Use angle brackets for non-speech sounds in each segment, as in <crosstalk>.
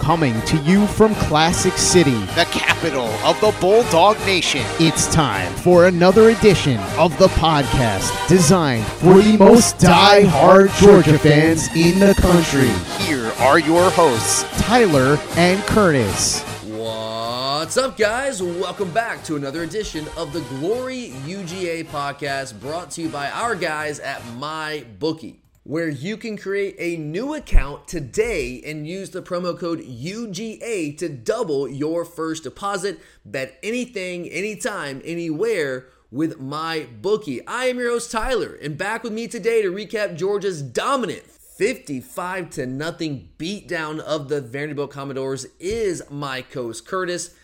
Coming to you from Classic City, the capital of the Bulldog Nation. it's time for another edition of the podcast designed for the most die-hard Georgia fans in the country. Here are your hosts. Tyler and Curtis. What's up, guys? Welcome back to another edition of the Glory UGA podcast brought to you by our guys at MyBookie, where you can create a new account today and use the promo code UGA to double your first deposit. Bet anything, anytime, anywhere with my bookie. I am your host, Tyler, and back with me today to recap Georgia's dominant 55 to nothing beatdown of the Vanderbilt Commodores is my co-host Curtis.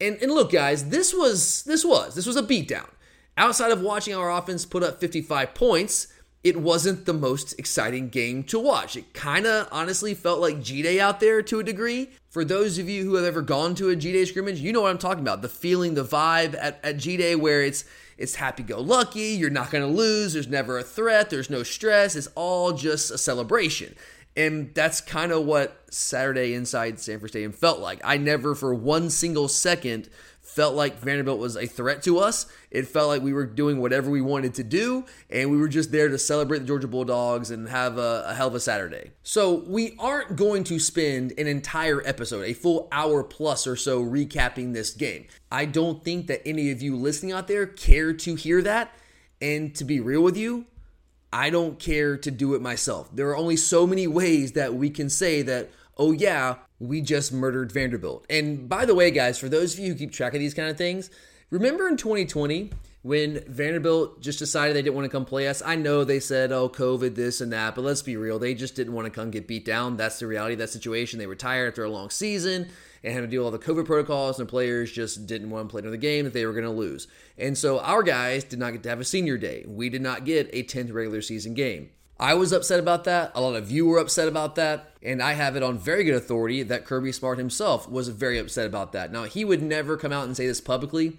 And and look guys, this was this was this was a beatdown. Outside of watching our offense put up 55 points, it wasn't the most exciting game to watch. It kind of honestly felt like G-Day out there to a degree. For those of you who have ever gone to a G-Day scrimmage, you know what I'm talking about. The feeling, the vibe at, at G-Day where it's it's happy-go-lucky, you're not going to lose, there's never a threat, there's no stress, it's all just a celebration. And that's kind of what Saturday inside Sanford Stadium felt like. I never for one single second felt like Vanderbilt was a threat to us. It felt like we were doing whatever we wanted to do, and we were just there to celebrate the Georgia Bulldogs and have a, a hell of a Saturday. So, we aren't going to spend an entire episode, a full hour plus or so, recapping this game. I don't think that any of you listening out there care to hear that. And to be real with you, I don't care to do it myself. There are only so many ways that we can say that, oh, yeah, we just murdered Vanderbilt. And by the way, guys, for those of you who keep track of these kind of things, remember in 2020 when Vanderbilt just decided they didn't want to come play us? I know they said, oh, COVID, this and that, but let's be real. They just didn't want to come get beat down. That's the reality of that situation. They were tired after a long season and had to deal with all the COVID protocols, and the players just didn't want to play another game that they were going to lose. And so our guys did not get to have a senior day. We did not get a 10th regular season game. I was upset about that. A lot of you were upset about that. And I have it on very good authority that Kirby Smart himself was very upset about that. Now, he would never come out and say this publicly.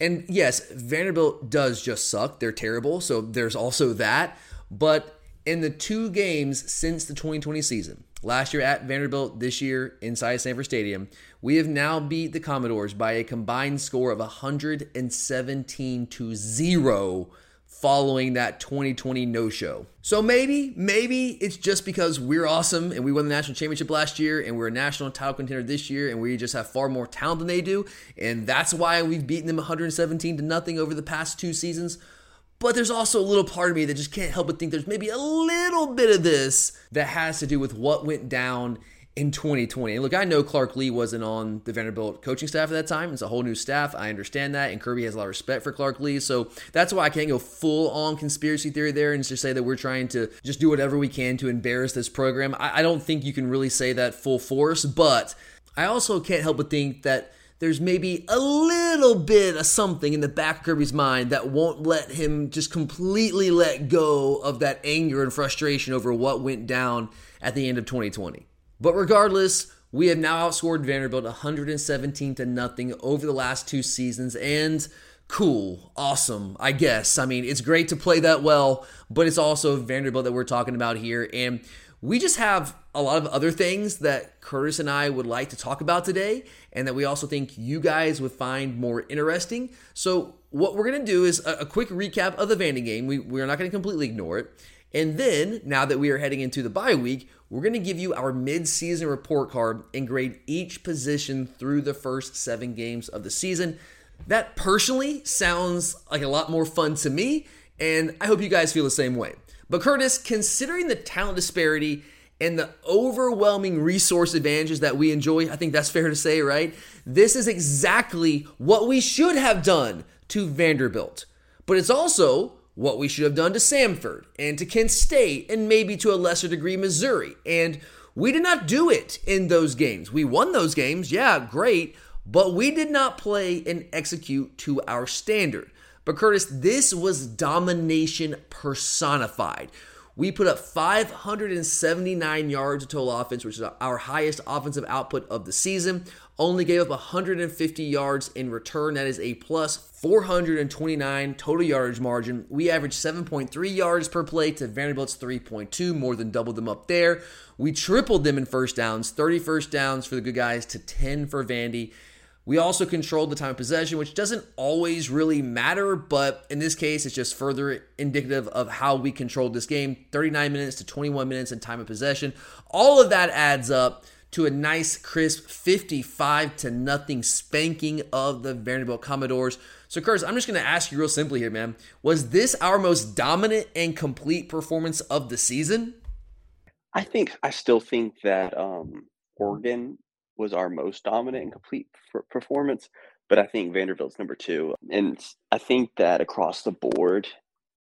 And yes, Vanderbilt does just suck. They're terrible. So there's also that. But in the two games since the 2020 season, last year at Vanderbilt, this year inside Sanford Stadium, we have now beat the Commodores by a combined score of 117 to 0 following that 2020 no show. So maybe, maybe it's just because we're awesome and we won the national championship last year and we're a national title contender this year and we just have far more talent than they do. And that's why we've beaten them 117 to nothing over the past two seasons. But there's also a little part of me that just can't help but think there's maybe a little bit of this that has to do with what went down in 2020. And look, I know Clark Lea wasn't on the Vanderbilt coaching staff at that time. It's a whole new staff. I understand that. And Kirby has a lot of respect for Clark Lea. So that's why I can't go full on conspiracy theory there and just say that we're trying to just do whatever we can to embarrass this program. I, I don't think you can really say that full force, but I also can't help but think that there's maybe a little bit of something in the back of Kirby's mind that won't let him just completely let go of that anger and frustration over what went down at the end of 2020. But regardless, we have now outscored Vanderbilt 117 to nothing over the last two seasons and cool, awesome, I guess. I mean, it's great to play that well, but it's also Vanderbilt that we're talking about here and we just have a lot of other things that Curtis and I would like to talk about today, and that we also think you guys would find more interesting. So, what we're going to do is a, a, quick recap of the Vandy game. We, we're not going to completely ignore it. And then, now that we are heading into the bye week, we're going to give you our mid-season report card and grade each position through the first seven games of the season. That personally sounds like a lot more fun to me, and I hope you guys feel the same way. But Curtis, considering the talent disparity and the overwhelming resource advantages that we enjoy, I think that's fair to say, right? This is exactly what we should have done to Vanderbilt. But it's also what we should have done to Samford and to Kent State and maybe to a lesser degree Missouri. And we did not do it in those games. We won those games, yeah, great, but we did not play and execute to our standard. But Curtis, this was domination personified. We put up 579 yards of total offense, which is our highest offensive output of the season. Only gave up 150 yards in return. That is a plus 429 total yardage margin. We averaged 7.3 yards per play to Vanderbilt's 3.2, more than doubled them up there. We tripled them in first downs, 30 first downs for the good guys to 10 for Vandy. We also controlled the time of possession, which doesn't always really matter, but in this case, it's just further indicative of how we controlled this game 39 minutes to 21 minutes in time of possession. All of that adds up to a nice, crisp 55 to nothing spanking of the Vanderbilt Commodores. So, Curtis, I'm just going to ask you real simply here, man. Was this our most dominant and complete performance of the season? I think, I still think that um, Oregon was our most dominant and complete performance, but I think Vanderbilt's number two. And I think that across the board,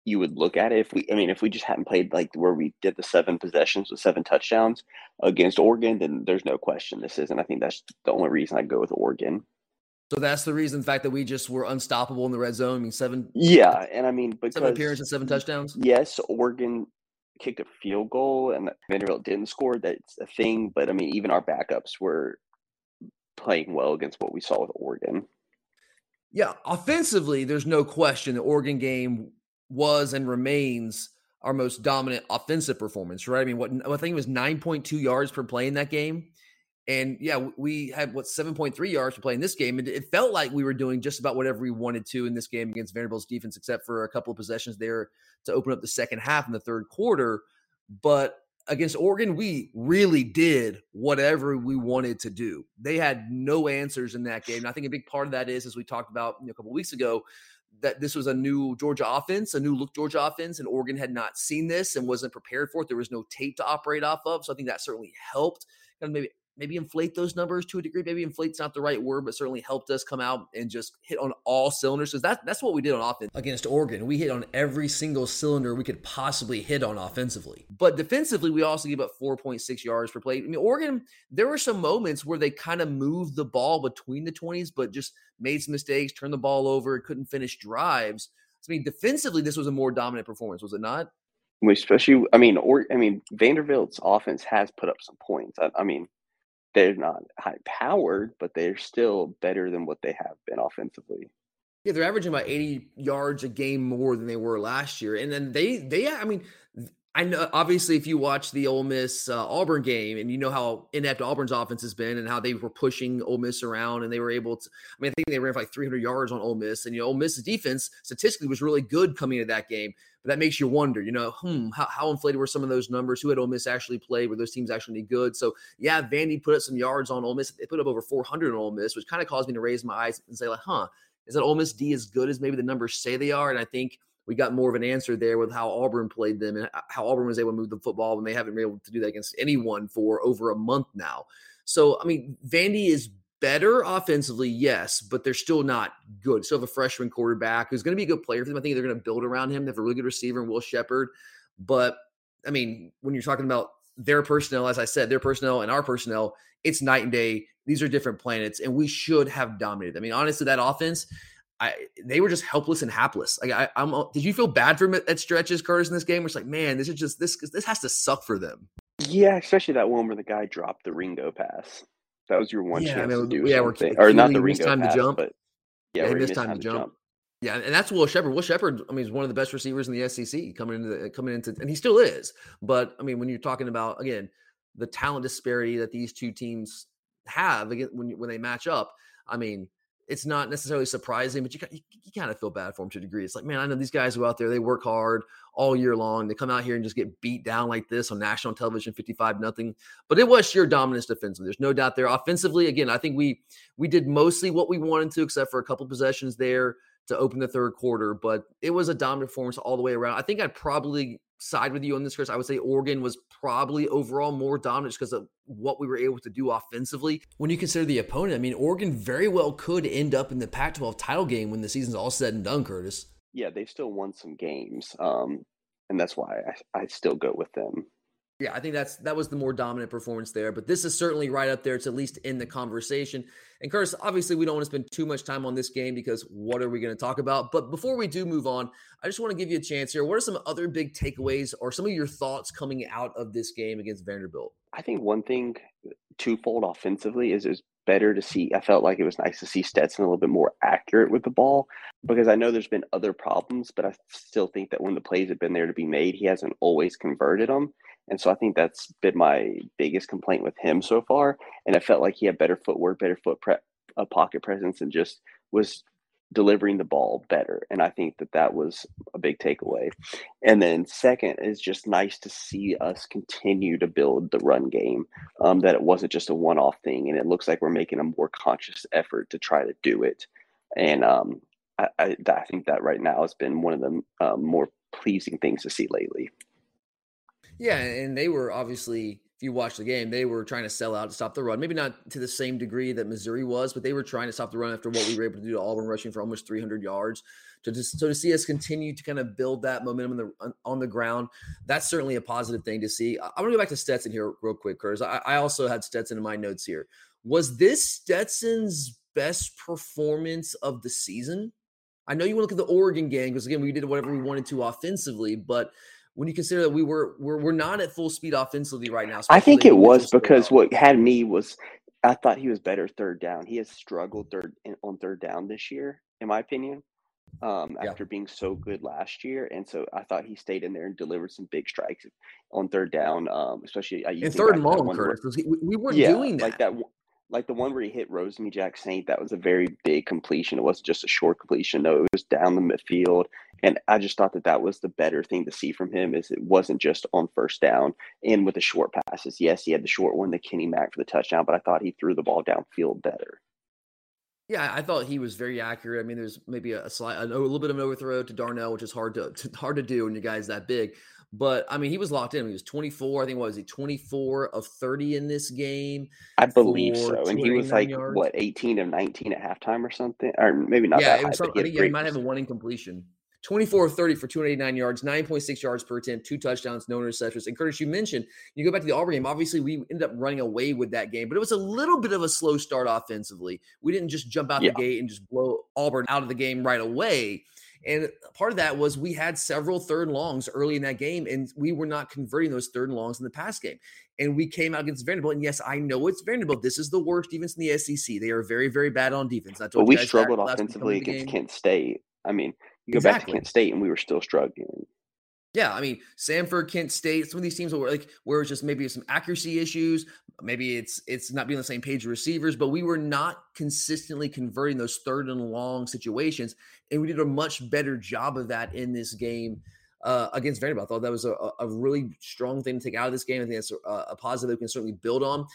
you would look at it if we, I mean, if we just hadn't played like where we did the seven possessions with seven touchdowns against Oregon, then there's no question this is. And I think that's the only reason I go with Oregon. So that's the reason, the fact that we just were unstoppable in the red zone. I mean, seven. Yeah, and I mean, because seven appearances, seven touchdowns. Yes, Oregon kicked a field goal and Vanderbilt didn't score. That's a thing. But I mean, even our backups were playing well against what we saw with Oregon. Yeah, offensively, there's no question the Oregon game was and remains our most dominant offensive performance, right? I mean, what I think it was 9.2 yards per play in that game. And yeah, we had what 7.3 yards per play in this game. And it felt like we were doing just about whatever we wanted to in this game against Vanderbilt's defense, except for a couple of possessions there to open up the second half in the third quarter. But against Oregon, we really did whatever we wanted to do. They had no answers in that game. And I think a big part of that is, as we talked about you know, a couple weeks ago, that this was a new Georgia offense, a new look Georgia offense, and Oregon had not seen this and wasn't prepared for it. There was no tape to operate off of. So I think that certainly helped of maybe maybe inflate those numbers to a degree. Maybe inflate's not the right word, but certainly helped us come out and just hit on all cylinders. Because that, that's what we did on offense against Oregon. We hit on every single cylinder we could possibly hit on offensively. But defensively, we also gave up 4.6 yards per play. I mean, Oregon, there were some moments where they kind of moved the ball between the 20s, but just made some mistakes, turned the ball over, couldn't finish drives. So, I mean, defensively, this was a more dominant performance, was it not? Especially, I mean, or I mean, Vanderbilt's offense has put up some points. I, I mean, they're not high powered, but they're still better than what they have been offensively. Yeah, they're averaging about 80 yards a game more than they were last year. And then they they I mean, I know obviously if you watch the Ole Miss uh, Auburn game and you know how inept Auburn's offense has been and how they were pushing Ole Miss around and they were able to I mean I think they ran for like 300 yards on Ole Miss and you know Ole Miss's defense statistically was really good coming into that game but that makes you wonder you know hmm how, how inflated were some of those numbers? Who had Ole Miss actually played were those teams actually any good? So yeah Vandy put up some yards on Ole Miss. They put up over 400 on Ole Miss which kind of caused me to raise my eyes and say like huh is that Ole Miss D as good as maybe the numbers say they are? And I think we got more of an answer there with how Auburn played them and how Auburn was able to move the football when they haven't been able to do that against anyone for over a month now. So, I mean, Vandy is better offensively, yes, but they're still not good. Still have a freshman quarterback who's going to be a good player for them. I think they're going to build around him. They have a really good receiver in Will Sheppard. But, I mean, when you're talking about their personnel, as I said, their personnel and our personnel, it's night and day. These are different planets, and we should have dominated. I mean, honestly, that offense – I, they were just helpless and hapless. Like I, am uh, Did you feel bad for them at, at stretches, Curtis, in this game? Where It's like, man, this is just this. This has to suck for them. Yeah, especially that one where the guy dropped the Ringo pass. That was your one yeah, chance I mean, to do yeah, something, or not the Ringo time pass, to jump. but yeah, yeah missed time, time to jump. jump. Yeah, and that's Will Sheppard. Will Sheppard, I mean, is one of the best receivers in the SEC coming into the, coming into, and he still is. But I mean, when you're talking about again the talent disparity that these two teams have again when when they match up, I mean, it's not necessarily surprising, but you, you, you kind of feel bad for them to a degree. It's like, man, I know these guys go out there, they work hard all year long. They come out here and just get beat down like this on national television, 55 nothing. But it was sheer dominance defensively. There's no doubt there. Offensively, again, I think we we did mostly what we wanted to, except for a couple possessions there to open the third quarter. But it was a dominant performance all the way around. I think I'd probably side with you on this, Chris. I would say Oregon was probably overall more dominant because of what we were able to do offensively. When you consider the opponent, I mean, Oregon very well could end up in the Pac 12 title game when the season's all said and done, Curtis. Yeah, they've still won some games. Um, and that's why I, I still go with them. Yeah, I think that's that was the more dominant performance there, but this is certainly right up there. It's at least in the conversation. And Curtis, obviously, we don't want to spend too much time on this game because what are we going to talk about? But before we do move on, I just want to give you a chance here. What are some other big takeaways or some of your thoughts coming out of this game against Vanderbilt? I think one thing twofold offensively is is better to see. I felt like it was nice to see Stetson a little bit more accurate with the ball because I know there's been other problems, but I still think that when the plays have been there to be made, he hasn't always converted them. And so I think that's been my biggest complaint with him so far. And it felt like he had better footwork, better foot prep, a pocket presence, and just was delivering the ball better. And I think that that was a big takeaway. And then second is just nice to see us continue to build the run game. Um, that it wasn't just a one-off thing, and it looks like we're making a more conscious effort to try to do it. And um, I, I, I, think that right now has been one of the um, more pleasing things to see lately. Yeah, and they were obviously, if you watch the game, they were trying to sell out to stop the run. Maybe not to the same degree that Missouri was, but they were trying to stop the run after what we were able to do to Auburn, rushing for almost 300 yards. To just so to see us continue to kind of build that momentum the, on the ground, that's certainly a positive thing to see. I, I want to go back to Stetson here real quick, Curtis. I, I also had Stetson in my notes here. Was this Stetson's best performance of the season? I know you want to look at the Oregon game because again, we did whatever we wanted to offensively, but when you consider that we were we're, we're not at full speed offensively right now. I think it was because what had me was I thought he was better third down. He has struggled third on third down this year, in my opinion. Um, after yeah. being so good last year, and so I thought he stayed in there and delivered some big strikes on third down, um, especially in third and long. Curtis, we, we weren't yeah, doing that. Like that like the one where he hit Rosemy-Jacksaint, that was a very big completion. It wasn't just a short completion. No, it was down the midfield. And I just thought that that was the better thing to see from him is it wasn't just on first down and with the short passes. Yes, he had the short one, the Kenny Mack for the touchdown, but I thought he threw the ball downfield better. Yeah, I thought he was very accurate. I mean, there's maybe a, slight, a little bit of an overthrow to Darnell, which is hard to, to <laughs> hard to do when your guy's that big. But I mean, he was locked in. He was 24. I think what was he 24 of 30 in this game? I believe so. And he was like yards. what 18 of 19 at halftime or something, or maybe not. Yeah, that high, some, think yeah, he might have a one incompletion. 24 of 30 for 289 yards, 9.6 yards per attempt, two touchdowns, no interceptions. And Curtis, you mentioned you go back to the Auburn game. Obviously, we ended up running away with that game, but it was a little bit of a slow start offensively. We didn't just jump out yeah. the gate and just blow Auburn out of the game right away. And part of that was we had several third and longs early in that game, and we were not converting those third and longs in the pass game. And we came out against Vanderbilt. And yes, I know it's Vanderbilt. This is the worst defense in the SEC. They are very, very bad on defense. But we struggled offensively against Kent State. I mean, you go exactly. back to Kent State, and we were still struggling. Yeah, I mean Samford, Kent State, some of these teams were like where it's just maybe some accuracy issues, maybe it's it's not being on the same page of receivers, but we were not consistently converting those third and long situations, and we did a much better job of that in this game uh, against Vanderbilt. I thought that was a, a really strong thing to take out of this game. I think that's a, a positive we can certainly build on.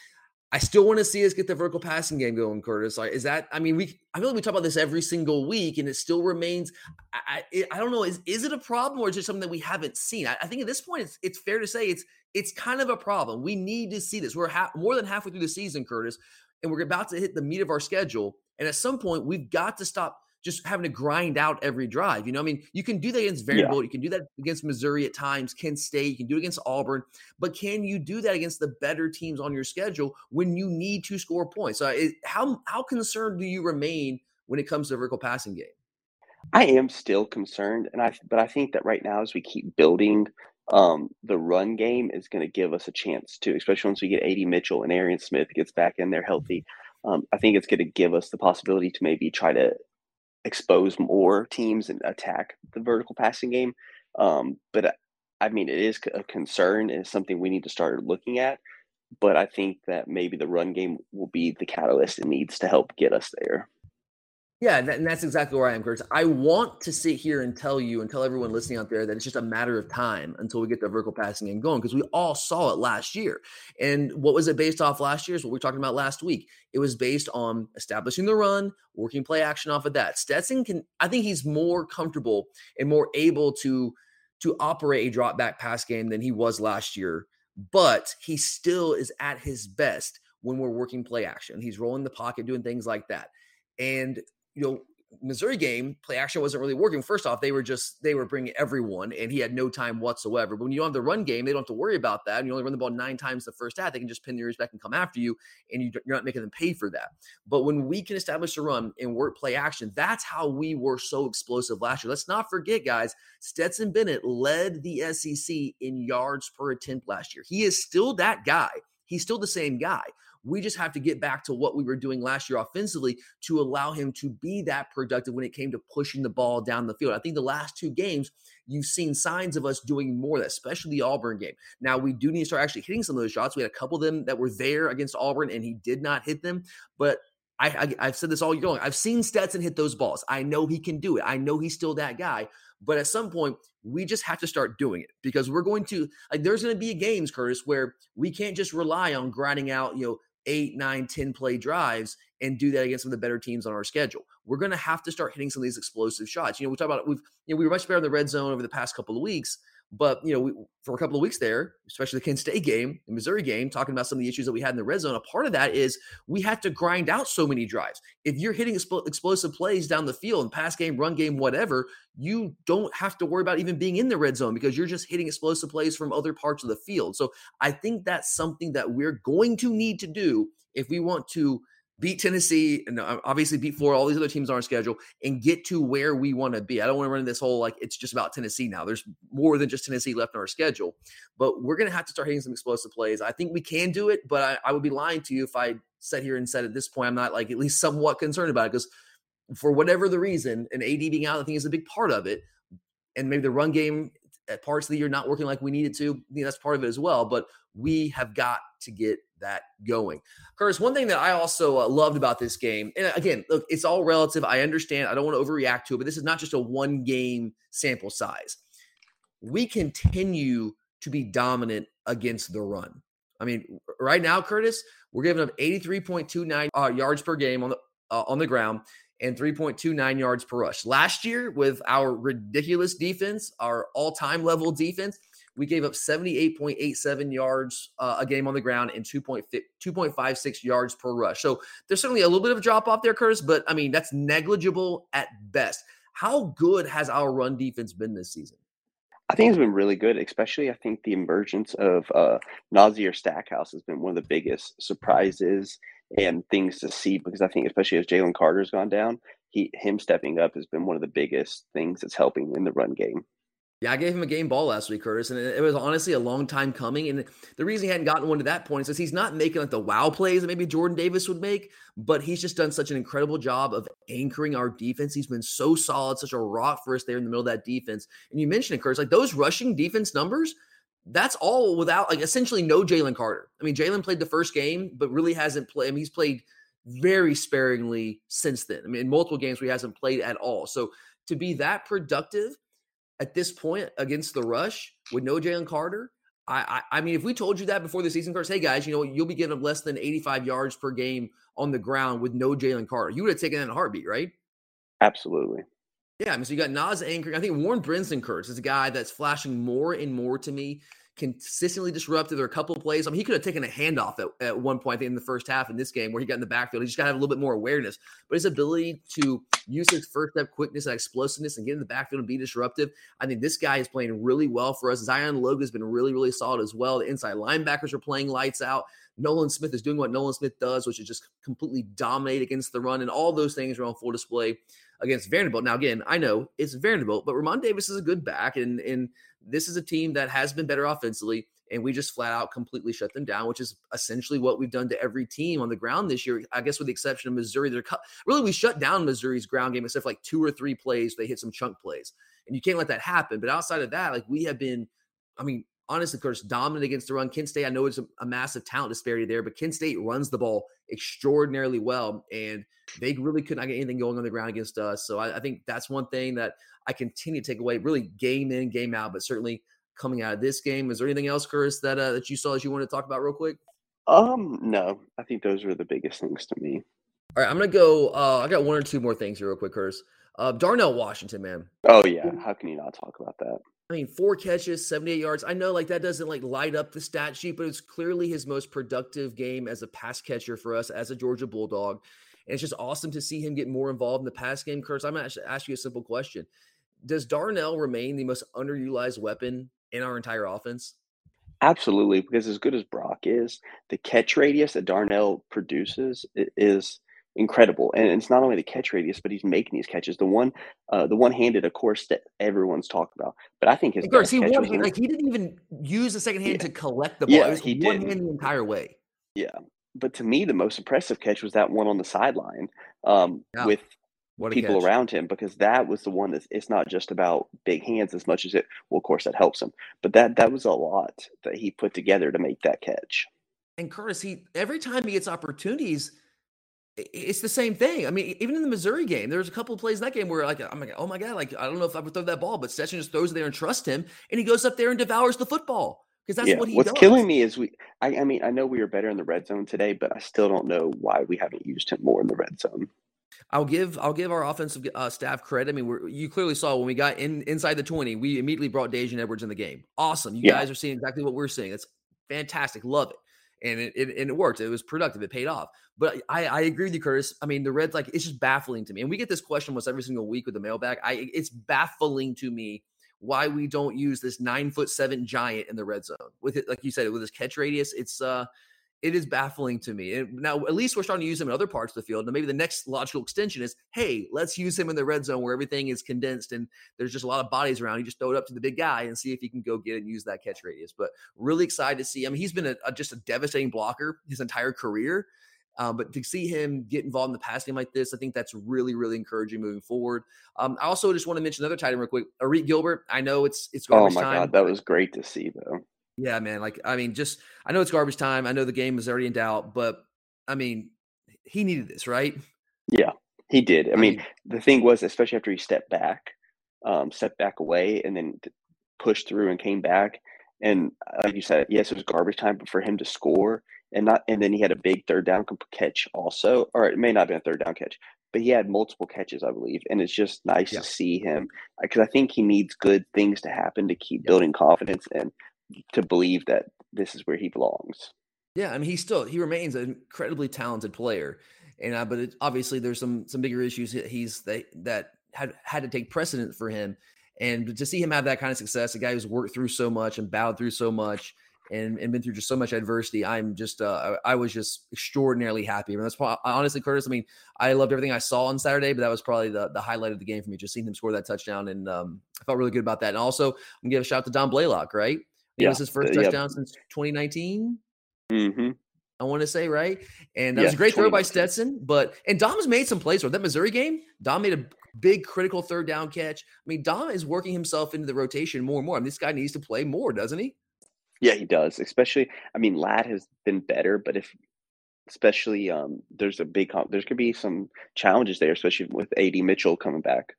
I still want to see us get the vertical passing game going, Curtis. Is that? I mean, we I feel like we talk about this every single week, and it still remains. I I, I don't know. Is is it a problem or is it something that we haven't seen? I, I, think at this point, it's it's fair to say it's it's kind of a problem. We need to see this. We're ha- more than halfway through the season, Curtis, and we're about to hit the meat of our schedule. And at some point, we've got to stop just having to grind out every drive. You know, I mean, you can do that against Vanderbilt, yeah. you can do that against Missouri at times, Kent State, you can do it against Auburn, but can you do that against the better teams on your schedule when you need to score points? So, it, how how concerned do you remain when it comes to the vertical passing game? I am still concerned, and I but I think that right now as we keep building um, the run game is going to give us a chance to, especially once we get AD Mitchell and Arian Smith gets back in there healthy. Um, I think it's going to give us the possibility to maybe try to expose more teams and attack the vertical passing game. Um, but uh, I mean, it is a concern and something we need to start looking at. But I think that maybe the run game will be the catalyst it needs to help get us there. Yeah, and that's exactly where I am, Curtis. I want to sit here and tell you and tell everyone listening out there that it's just a matter of time until we get the vertical passing game going because we all saw it last year. And what was it based off last year? Is what we are talking about last week. It was based on establishing the run, working play action off of that. Stetson can, I think he's more comfortable and more able to to operate a drop back pass game than he was last year, but he still is at his best when we're working play action. He's rolling the pocket, doing things like that. And you know, Missouri game, play action wasn't really working. First off, they were just they were bringing everyone, and he had no time whatsoever. But when you have the run game, they don't have to worry about that. And you only run the ball nine times the first half, they can just pin your ears back and come after you, and you, you're not making them pay for that. But when we can establish a run and work play action, that's how we were so explosive last year. Let's not forget, guys, Stetson Bennett led the SEC in yards per attempt last year. He is still that guy. He's still the same guy. We just have to get back to what we were doing last year offensively to allow him to be that productive when it came to pushing the ball down the field. I think the last two games, you've seen signs of us doing more of that, especially the Auburn game. Now, we do need to start actually hitting some of those shots. We had a couple of them that were there against Auburn, and he did not hit them. But I, have said this all year long. I've seen Stetson hit those balls. I know he can do it. I know he's still that guy. But at some point, we just have to start doing it because we're going to like. There's going to be games, Curtis, where we can't just rely on grinding out, you know, eight, nine, 10 play drives and do that against some of the better teams on our schedule. We're going to have to start hitting some of these explosive shots. You know, we talk about we've you know we were much better in the red zone over the past couple of weeks, but you know, we, for a couple of weeks there, especially the Kent State game, the Missouri game, talking about some of the issues that we had in the red zone. A part of that is we had to grind out so many drives. If you're hitting explosive plays down the field, and pass game, run game, whatever, you don't have to worry about even being in the red zone because you're just hitting explosive plays from other parts of the field. So I think that's something that we're going to need to do if we want to beat Tennessee and uh, obviously beat Florida, all these other teams on our schedule, and get to where we want to be. I don't want to run this whole like it's just about Tennessee now. There's more than just Tennessee left on our schedule, but we're going to have to start hitting some explosive plays. I think we can do it, but I, I would be lying to you if I sat here and said at this point I'm not like at least somewhat concerned about it because for whatever the reason, and AD being out, I think is a big part of it. And maybe the run game at parts of the year not working like we needed to. I think that's part of it as well. But we have got to get that going. Curtis, one thing that I also uh, loved about this game, and again, look, it's all relative. I understand. I don't want to overreact to it, but this is not just a one game sample size. We continue to be dominant against the run. I mean, right now, Curtis, we're giving up 83.29 uh, yards per game on the uh, on the ground and 3.29 yards per rush. Last year, with our ridiculous defense, our all time level defense, we gave up 78.87 yards uh, a game on the ground and 2.56 yards per rush. So there's certainly a little bit of a drop off there, Curtis, but I mean, that's negligible at best. How good has our run defense been this season? I think it's been really good, especially I think the emergence of uh, Nazir Stackhouse has been one of the biggest surprises and things to see because I think especially as Jalen Carter's gone down, he him stepping up has been one of the biggest things that's helping in the run game. Yeah, I gave him a game ball last week, Curtis, and it was honestly a long time coming. And the reason he hadn't gotten one to that point is because he's not making like the wow plays that maybe Jordan Davis would make, but he's just done such an incredible job of anchoring our defense. He's been so solid, such a rock for us there in the middle of that defense. And you mentioned it, Curtis, like those rushing defense numbers, that's all without like essentially no Jalen Carter. I mean, Jalen played the first game, but really hasn't played. I mean, he's played very sparingly since then. I mean, in multiple games he hasn't played at all. So to be that productive at this point against the rush with no Jalen Carter, I, I, I mean, if we told you that before the season starts, hey guys, you know you'll be getting less than 85 yards per game on the ground with no Jalen Carter, you would have taken that in a heartbeat, right? Absolutely. Yeah, I mean, so you got Nas anchoring. I think Warren Brinson Curtis is a guy that's flashing more and more to me consistently disrupted. There are a couple of plays. I mean, he could have taken a handoff at, at one point in the first half in this game where he got in the backfield. He just got to have a little bit more awareness. But his ability to use his first step quickness and explosiveness and get in the backfield and be disruptive, I think this guy is playing really well for us. Zion Logue has been really, really solid as well. The inside linebackers are playing lights out. Nolan Smith is doing what Nolan Smith does, which is just completely dominate against the run. And all those things are on full display against Vanderbilt. Now, again, I know it's Vanderbilt, but Ramon Davis is a good back, and and this is a team that has been better offensively, and we just flat out completely shut them down, which is essentially what we've done to every team on the ground this year. I guess with the exception of Missouri, they're really we shut down Missouri's ground game except for like two or three plays. They hit some chunk plays, and you can't let that happen. But outside of that, like we have been, I mean, honestly, Curtis, dominant against the run. Kent State, I know it's a, a, massive talent disparity there, but Kent State runs the ball extraordinarily well, and they really could not get anything going on the ground against us. So I, I think that's one thing that I continue to take away, really game in, game out, but certainly coming out of this game. Is there anything else, Curtis, that uh, that you saw that you want to talk about real quick? Um, no, I think those are the biggest things to me. All right, I'm gonna go. Uh, I got one or two more things here, real quick, Curtis. Uh, Darnell Washington, man. Oh yeah, how can you not talk about that? I mean, four catches, 78 yards. I know like that doesn't like light up the stat sheet, but it's clearly his most productive game as a pass catcher for us as a Georgia Bulldog. And it's just awesome to see him get more involved in the pass game. Curtis, I'm going to ask you a simple question. Does Darnell remain the most underutilized weapon in our entire offense? Absolutely, because as good as Brock is, the catch radius that Darnell produces is incredible. And it's not only the catch radius, but he's making these catches. The one, uh, the one-handed, of course, that everyone's talked about. But I think his of course he like he didn't even use the second hand yeah. to collect the ball. Yeah, he one did. hand the entire way. Yeah, but to me, the most impressive catch was that one on the sideline um, yeah. with people catch. around him because that was the one that it's not just about big hands as much as it. Well, of course, that helps him, but that that was a lot that he put together to make that catch. And Curtis, he every time he gets opportunities it's the same thing. I mean, even in the Missouri game, there was a couple of plays in that game where like I'm like, oh my god, like I don't know if I would throw that ball, but Stetson just throws it there and trust him, and he goes up there and devours the football because that's yeah. what he What's does. killing me is we. I, I mean, I know we were better in the red zone today, but I still don't know why we haven't used him more in the red zone. I'll give I'll give our offensive uh, staff credit. I mean, you clearly saw when we got in inside the twenty, we immediately brought Daijun Edwards in the game. Awesome, you yeah. guys are seeing exactly what we're seeing. It's fantastic, love it and it, it, and it worked. It was productive. It paid off. But I, I agree with you, Curtis. I mean, the Reds like it's just baffling to me, and we get this question almost every single week with the mailbag. I it's baffling to me why we don't use this nine foot seven giant in the red zone with it, like you said, with his catch radius. It's uh it is baffling to me. And now, at least we're starting to use him in other parts of the field. And maybe the next logical extension is, hey, let's use him in the red zone where everything is condensed and there's just a lot of bodies around. You just throw it up to the big guy and see if he can go get it and use that catch radius. But really excited to see. I mean, he's been a, a, just a devastating blocker his entire career. Um, but to see him get involved in the pass game like this, I think that's really, really encouraging moving forward. Um, I also just want to mention another tight end real quick, Arik Gilbert. I know it's it's oh my time, god, that was great to see though. Yeah, man. Like, I mean, just I know it's garbage time. I know the game is already in doubt, but I mean, he needed this, right? Yeah, he did. I, I mean, mean, the thing was, especially after he stepped back, um, stepped back away, and then pushed through and came back. And uh, like you said, yes, it was garbage time, but for him to score and not, and then he had a big third down catch also, or it may not have been a third down catch, but he had multiple catches, I believe, and it's just nice yeah. to see him because I think he needs good things to happen to keep yeah. building confidence and to believe that this is where he belongs. Yeah, I mean, he still he remains an incredibly talented player, and uh, but it, obviously there's some some bigger issues he's that that had had to take precedent for him, and to see him have that kind of success, a guy who's worked through so much and bowed through so much. And, and been through just so much adversity. I'm just, uh, I, I was just extraordinarily happy. I mean, that's probably, honestly, Curtis. I mean, I loved everything I saw on Saturday, but that was probably the, the highlight of the game for me. Just seeing him score that touchdown, and um, I felt really good about that. And also, I'm gonna give a shout out to Dom Blaylock, right? Yeah. was his first uh, touchdown since 2019. Mm-hmm. I want to say right, and that yeah, was a great throw by Stetson. But and Dom's made some plays. For that Missouri game, Dom made a big critical third down catch. I mean, Dom is working himself into the rotation more and more. I mean, this guy needs to play more, doesn't he? Yeah, he does. Especially, I mean, Ladd has been better, but if especially um there's a big there's gonna be some challenges there, especially with AD Mitchell coming back.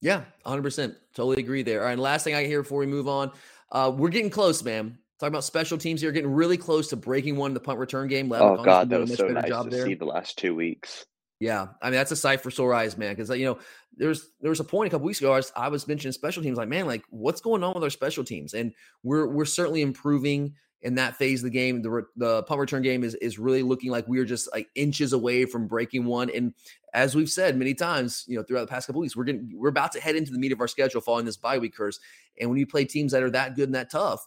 Yeah, 100%. Totally agree there. All right, last thing I hear before we move on. Uh, we're getting close, man. Talking about special teams here, getting really close to breaking one in the punt return game. oh God, that was so nice to there. see the last two weeks. Yeah, I mean that's a sight for sore eyes, man. Because you know, there's there was a point a couple weeks ago I was, I was mentioning special teams, like man, like what's going on with our special teams, and we're we're certainly improving in that phase of the game. The the punt return game is is really looking like we are just like inches away from breaking one. And as we've said many times, you know, throughout the past couple weeks, we're getting we're about to head into the meat of our schedule following this bye week curse. And when you play teams that are that good and that tough,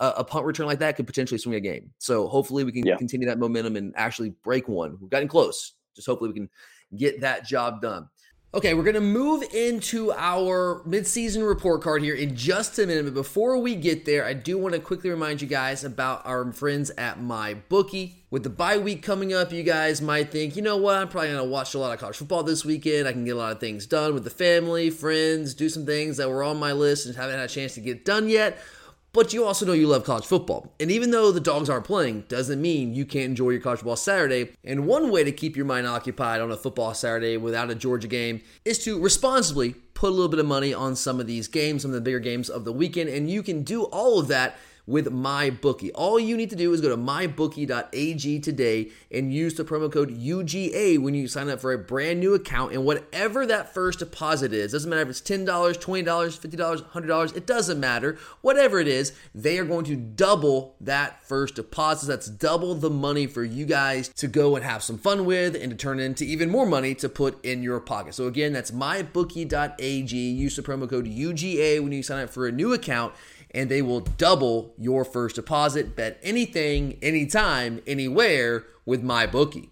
uh, a punt return like that could potentially swing a game. So hopefully we can yeah. continue that momentum and actually break one. We've gotten close. Just hopefully we can get that job done. Okay, we're going to move into our midseason report card here in just a minute. But before we get there, I do want to quickly remind you guys about our friends at my bookie. With the bye week coming up, you guys might think, you know what, I'm probably going to watch a lot of college football this weekend. I can get a lot of things done with the family, friends, do some things that were on my list and haven't had a chance to get done yet. But you also know you love college football. And even though the dogs aren't playing, doesn't mean you can't enjoy your college football Saturday. And one way to keep your mind occupied on a football Saturday without a Georgia game is to responsibly put a little bit of money on some of these games, some of the bigger games of the weekend. And you can do all of that with MyBookie. All you need to do is go to mybookie.ag today and use the promo code UGA when you sign up for a brand new account. And whatever that first deposit is, doesn't matter if it's $10, $20, $50, $100, it doesn't matter. Whatever it is, they are going to double that first deposit. That's double the money for you guys to go and have some fun with and to turn into even more money to put in your pocket. So again, that's mybookie.ag. Use the promo code UGA when you sign up for a new account and they will double your first deposit. Bet anything, anytime, anywhere with MyBookie.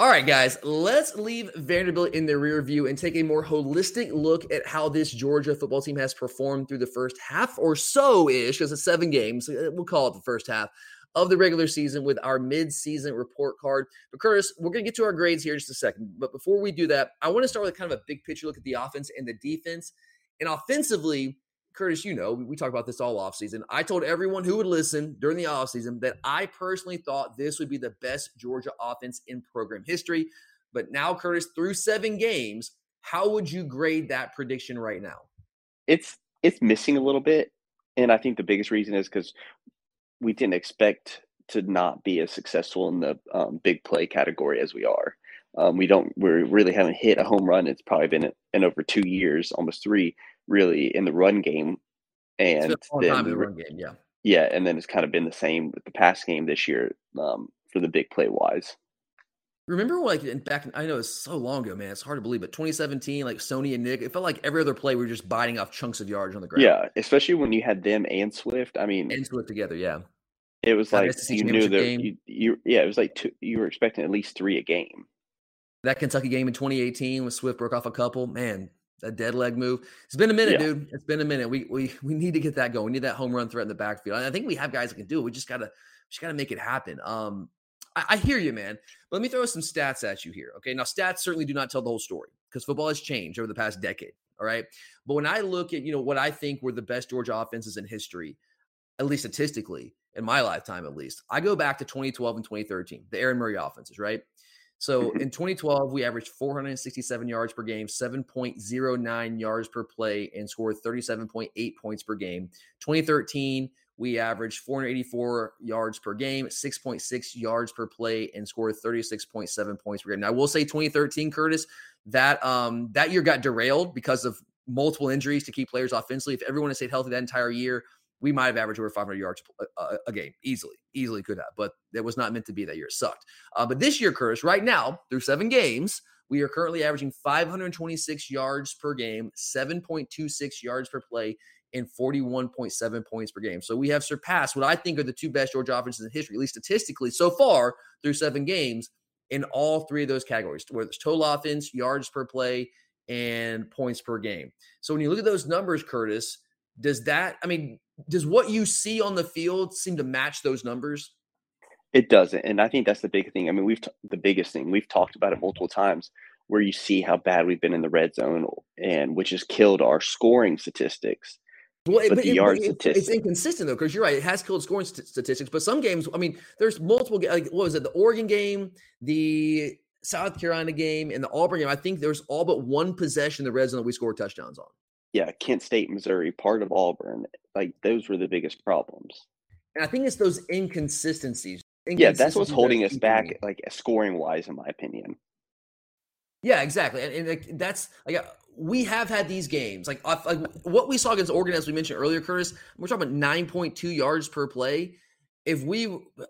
All right, guys, let's leave Vanderbilt in the rear view and take a more holistic look at how this Georgia football team has performed through the first half or so ish, because it's seven games. Uh, we'll call it the first half of the regular season with our mid-season report card. But Curtis, we're going to get to our grades here in just a second. But before we do that, I want to start with kind of a big picture look at the offense and the defense. And offensively, Curtis, you know, we talk about this all offseason. I told everyone who would listen during the offseason that I personally thought this would be the best Georgia offense in program history. But now, Curtis, through seven games, how would you grade that prediction right now? It's it's missing a little bit. And I think the biggest reason is because we didn't expect to not be as successful in the um, big play category as we are. Um, we don't we really haven't hit a home run. It's probably been in over two years, almost three, really in the run game. And then the run game, yeah, yeah, and then it's kind of been the same with the pass game this year um, for the big play wise. Remember, like in back, I know it's so long ago, man. It's hard to believe, but 2017, like Sony and Nick, it felt like every other play we were just biting off chunks of yards on the ground. Yeah, especially when you had them and Swift. I mean, and Swift together, yeah. It was like you knew that you, you, yeah, it was like two, you were expecting at least three a game. That Kentucky game in 2018 when Swift broke off a couple, man, a dead leg move. It's been a minute, yeah. dude. It's been a minute. We we we need to get that going. We need that home run threat in the backfield. And I think we have guys that can do it. We just gotta just gotta make it happen. Um, I, I hear you, man. But let me throw some stats at you here. Okay, now stats certainly do not tell the whole story because football has changed over the past decade. All right, but when I look at you know what I think were the best Georgia offenses in history, at least statistically in my lifetime, at least, I go back to 2012 and 2013, the Aaron Murray offenses, right? So in 2012, we averaged 467 yards per game, 7.09 yards per play, and scored 37.8 points per game. 2013, we averaged 484 yards per game, 6.6 yards per play, and scored 36.7 points per game. Now, I will say 2013, Curtis, that um that year got derailed because of multiple injuries to keep players offensively. If everyone had stayed healthy that entire year, we might have averaged over 500 yards a, a, game easily, easily could have, but it was not meant to be that year. It sucked. Uh, but this year, Curtis, right now, through seven games, we are currently averaging 526 yards per game, 7.26 yards per play, and 41.7 points per game. So we have surpassed what I think are the two best Georgia offenses in history, at least statistically so far through seven games in all three of those categories, whether it's total offense, yards per play, and points per game. So when you look at those numbers, Curtis, does that, I mean, does what you see on the field seem to match those numbers? It doesn't, and I think that's the big thing. I mean, we've t- the biggest thing we've talked about it multiple times, where you see how bad we've been in the red zone, and which has killed our scoring statistics. Well, but, but the it, yard it, It's inconsistent though, because you're right. It has killed scoring st- statistics, but some games. I mean, there's multiple. Like, what was it? The Oregon game, the South Carolina game, and the Auburn game. I think there's all but one possession in the red zone that we scored touchdowns on. Yeah, Kent State, Missouri, part of Auburn. Like those were the biggest problems. And I think it's those inconsistencies. inconsistencies yeah, that's what's holding us back, me. like scoring wise, in my opinion. Yeah, exactly, and, and like, that's like uh, we have had these games like, like what we saw against Oregon, as we mentioned earlier, Curtis. We're talking about nine point two yards per play. If we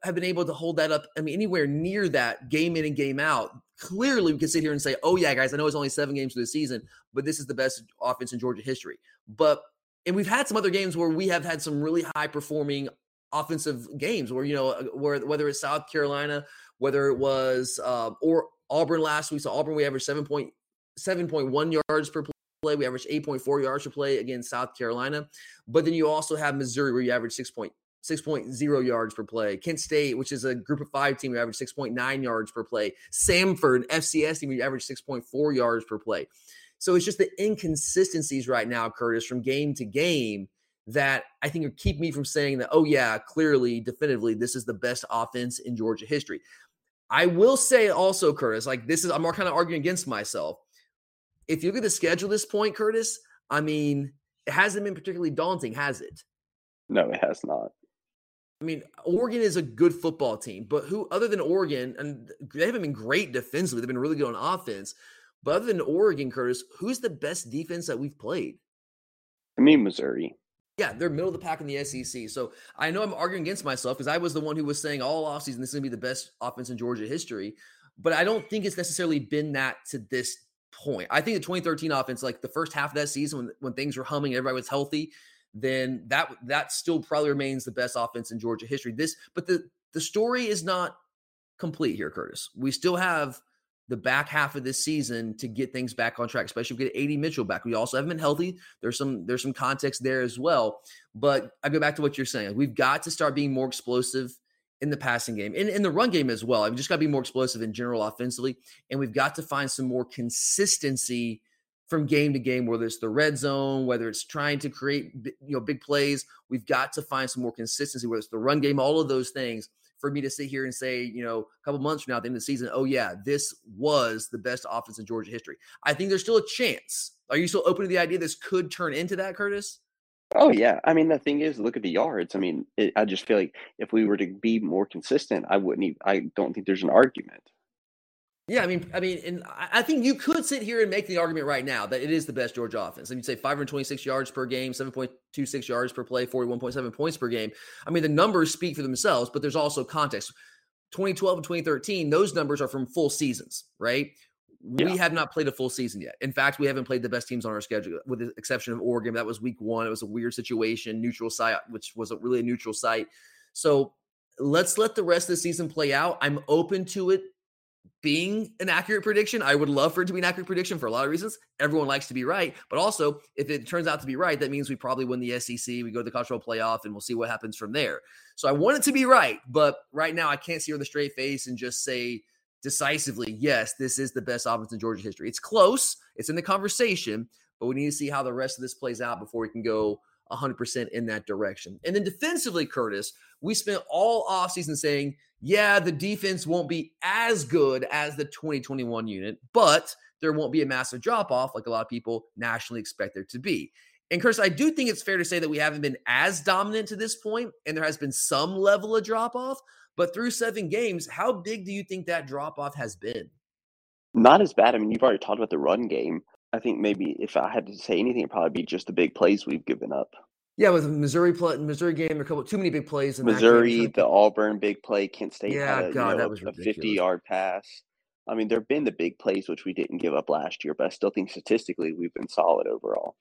have been able to hold that up, I mean, anywhere near that game in and game out, clearly we can sit here and say, "Oh yeah, guys, I know it's only seven games for the season, but this is the best offense in Georgia history." But and we've had some other games where we have had some really high performing offensive games where you know uh, where whether it's South Carolina, whether it was uh, or Auburn last week. So Auburn we averaged seven point seven point one yards per play. We averaged eight point four yards per play against South Carolina. But then you also have Missouri where you average six point 6.0 yards per play. Kent State, which is a group of five team, we average 6.9 yards per play. Samford, FCS team, we average 6.4 yards per play. So it's just the inconsistencies right now, Curtis, from game to game that I think keep me from saying that, oh, yeah, clearly, definitively, this is the best offense in Georgia history. I will say also, Curtis, like this is, I'm kind of arguing against myself. If you look at the schedule this point, Curtis, I mean, it hasn't been particularly daunting, has it? No, it has not. I mean, Oregon is a good football team, but who other than Oregon, and they haven't been great defensively, they've been really good on offense. But other than Oregon, Curtis, who's the best defense that we've played? I mean, Missouri. Yeah, they're middle of the pack in the SEC. So I know I'm arguing against myself because I was the one who was saying all offseason this is going to be the best offense in Georgia history. But I don't think it's necessarily been that to this point. I think the 2013 offense, like the first half of that season when, when things were humming, everybody was healthy, then that that still probably remains the best offense in Georgia history. This, but the the story is not complete here, Curtis. We still have the back half of this season to get things back on track, especially if we get AD Mitchell back. We also haven't been healthy. There's some there's some context there as well. But I go back to what you're saying. We've got to start being more explosive in the passing game and in the run game as well. I've just got to be more explosive in general offensively. And we've got to find some more consistency from game to game, whether it's the red zone, whether it's trying to create you know big plays. We've got to find some more consistency, whether it's the run game, all of those things. For me to sit here and say, you know, a couple months from now at the end of the season, oh yeah, this was the best offense in Georgia history. I think there's still a chance. Are you still open to the idea this could turn into that, Curtis? Oh yeah, I mean the thing is, look at the yards. I mean, it, I just feel like if we were to be more consistent, I wouldn't. Even, I don't think there's an argument. Yeah, I mean, I mean, and I think you could sit here and make the argument right now that it is the best Georgia offense. And you'd say 526 yards per game, 7.26 yards per play, 41.7 points per game. I mean, the numbers speak for themselves, but there's also context. 2012 and 2013, those numbers are from full seasons, right? Yeah. We have not played a full season yet. In fact, we haven't played the best teams on our schedule, with the exception of Oregon. That was week one. It was a weird situation, neutral site, which was a really a neutral site. So let's let the rest of the season play out. I'm open to it being an accurate prediction. I would love for it to be an accurate prediction for a lot of reasons. Everyone likes to be right, but also if it turns out to be right, that means we probably win the SEC. We go to the college playoff, and we'll see what happens from there. So I want it to be right, but right now I can't see with a straight face and just say decisively, yes, this is the best offense in Georgia history. It's close. It's in the conversation, but we need to see how the rest of this plays out before we can go 100% in that direction. And then defensively, Curtis, we spent all offseason saying, yeah, the defense won't be as good as the 2021 unit, but there won't be a massive drop off like a lot of people nationally expect there to be. And Curtis, I do think it's fair to say that we haven't been as dominant to this point, and there has been some level of drop off. But through seven games, how big do you think that drop off has been? Not as bad. I mean, you've already talked about the run game. I think maybe if I had to say anything, it'd probably be just the big plays we've given up. Yeah, with Missouri play, Missouri game, a couple too many big plays in Missouri, the Auburn big play, Kent State yeah, had a, God, you know, that was a fifty yard pass. I mean, there've been the big plays which we didn't give up last year, but I still think statistically we've been solid overall.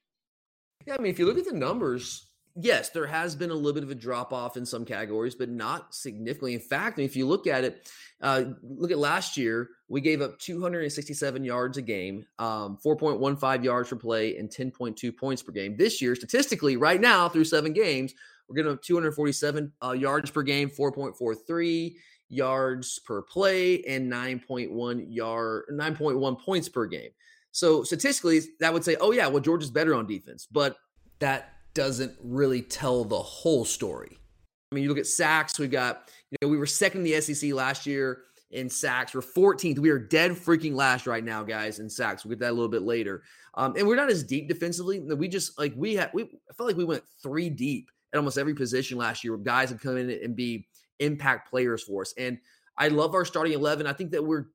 Yeah, I mean, if you look at the numbers, yes, there has been a little bit of a drop off in some categories, but not significantly. In fact, if you look at it, uh, look at last year, we gave up 267 yards a game, um, 4.15 yards per play, and 10.2 points per game. This year, statistically, right now through seven games, we're getting up 247 uh, yards per game, 4.43, yards per play and 9.1 yard 9.1 points per game. So statistically, that would say, oh yeah, well Georgia's better on defense, but that doesn't really tell the whole story. I mean, you look at sacks. We got, you know, we were second in the SEC last year in sacks. We're 14th. We are dead freaking last right now, guys, in sacks. We'll get that a little bit later. Um, and we're not as deep defensively. We just like we had. We I felt like we went three deep at almost every position last year. Guys have come in and be impact players for us. And I love our starting 11. I think that we're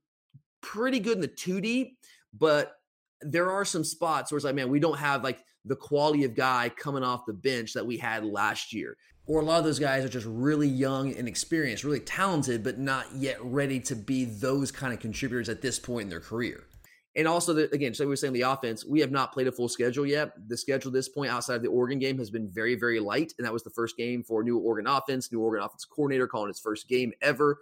pretty good in the two deep, but there are some spots where it's like, man, we don't have like the quality of guy coming off the bench that we had last year. Or a lot of those guys are just really young and experienced, really talented, but not yet ready to be those kind of contributors at this point in their career. And also, the, again, so we were saying the offense, we have not played a full schedule yet. The schedule at this point outside of the Oregon game has been very, very light. And that was the first game for new Oregon offense, new Oregon offense coordinator calling his first game ever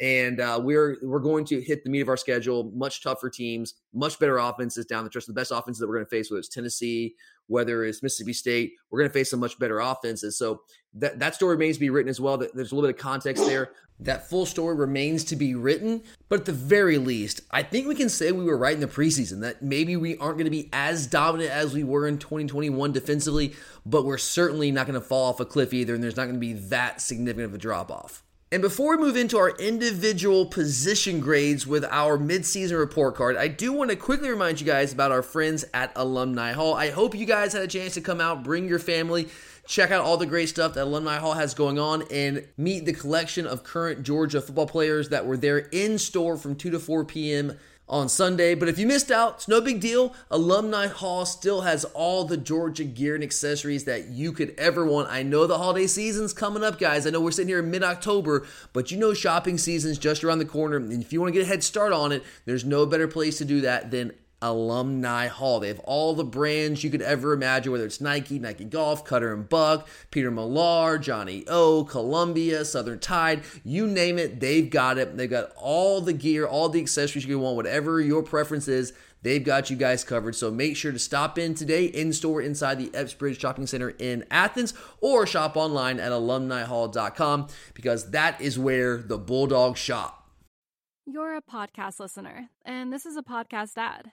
and uh, we're we're going to hit the meat of our schedule. Much tougher teams, much better offenses down the stretch. The best offenses that we're going to face, whether it's Tennessee, whether it's Mississippi State, we're going to face some much better offenses. So that that story remains to be written as well. There's a little bit of context there. That full story remains to be written, but at the very least, I think we can say we were right in the preseason. That maybe we aren't going to be as dominant as we were in 2021 defensively, but we're certainly not going to fall off a cliff either, and there's not going to be that significant of a drop off. And before we move into our individual position grades with our midseason report card, I do want to quickly remind you guys about our friends at Alumni Hall. I hope you guys had a chance to come out, bring your family, check out all the great stuff that Alumni Hall has going on, and meet the collection of current Georgia football players that were there in store from 2 to 4 p.m on Sunday. But if you missed out, it's no big deal. Alumni Hall still has all the Georgia gear and accessories that you could ever want. I know the holiday season's coming up, guys. I know we're sitting here in mid October, but you know shopping season's just around the corner. And if you want to get a head start on it, there's no better place to do that than Alumni Hall. They have all the brands you could ever imagine, whether it's Nike, Nike Golf, Cutter and Buck, Peter Millar, Johnny O, Columbia, Southern Tide, you name it, they've got it. They've got all the gear, all the accessories you want, whatever your preference is. They've got you guys covered. So make sure to stop in today in store inside the Epps Bridge Shopping Center in Athens or shop online at alumnihall.com because that is where the Bulldogs shop. You're a podcast listener, and this is a podcast ad.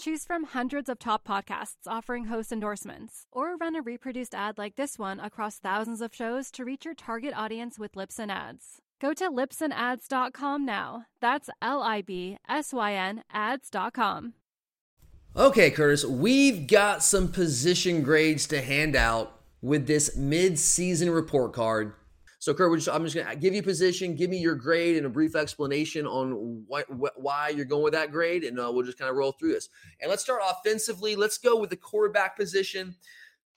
Choose from hundreds of top podcasts offering host endorsements, or run a reproduced ad like this one across thousands of shows to reach your target audience with Libsyn Ads. Go to libsynads.com now. That's L I B S Y N ads.com. Okay, Curtis, we've got some position grades to hand out with this mid season report card so, Kurt, just, I'm just going to give you position, give me your grade, and a brief explanation on why, why you're going with that grade, and uh, we'll just kind of roll through this. And let's start offensively. Let's go with the quarterback position.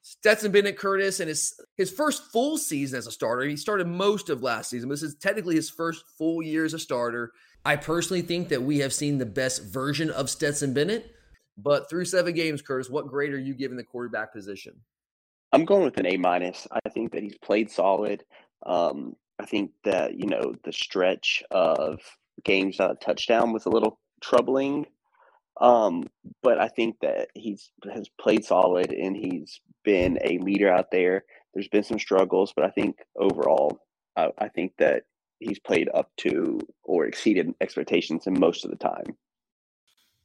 Stetson Bennett Curtis and his his first full season as a starter. He started most of last season. but This is technically his first full year as a starter. I personally think that we have seen the best version of Stetson Bennett. But through seven games, Curtis, what grade are you giving the quarterback position? I'm going with an A minus. I think that he's played solid. Um, I think that you know the stretch of games touchdown was a little troubling, um, but I think that he's has played solid and he's been a leader out there. There's been some struggles, but I think overall, I, I think that he's played up to or exceeded expectations in most of the time.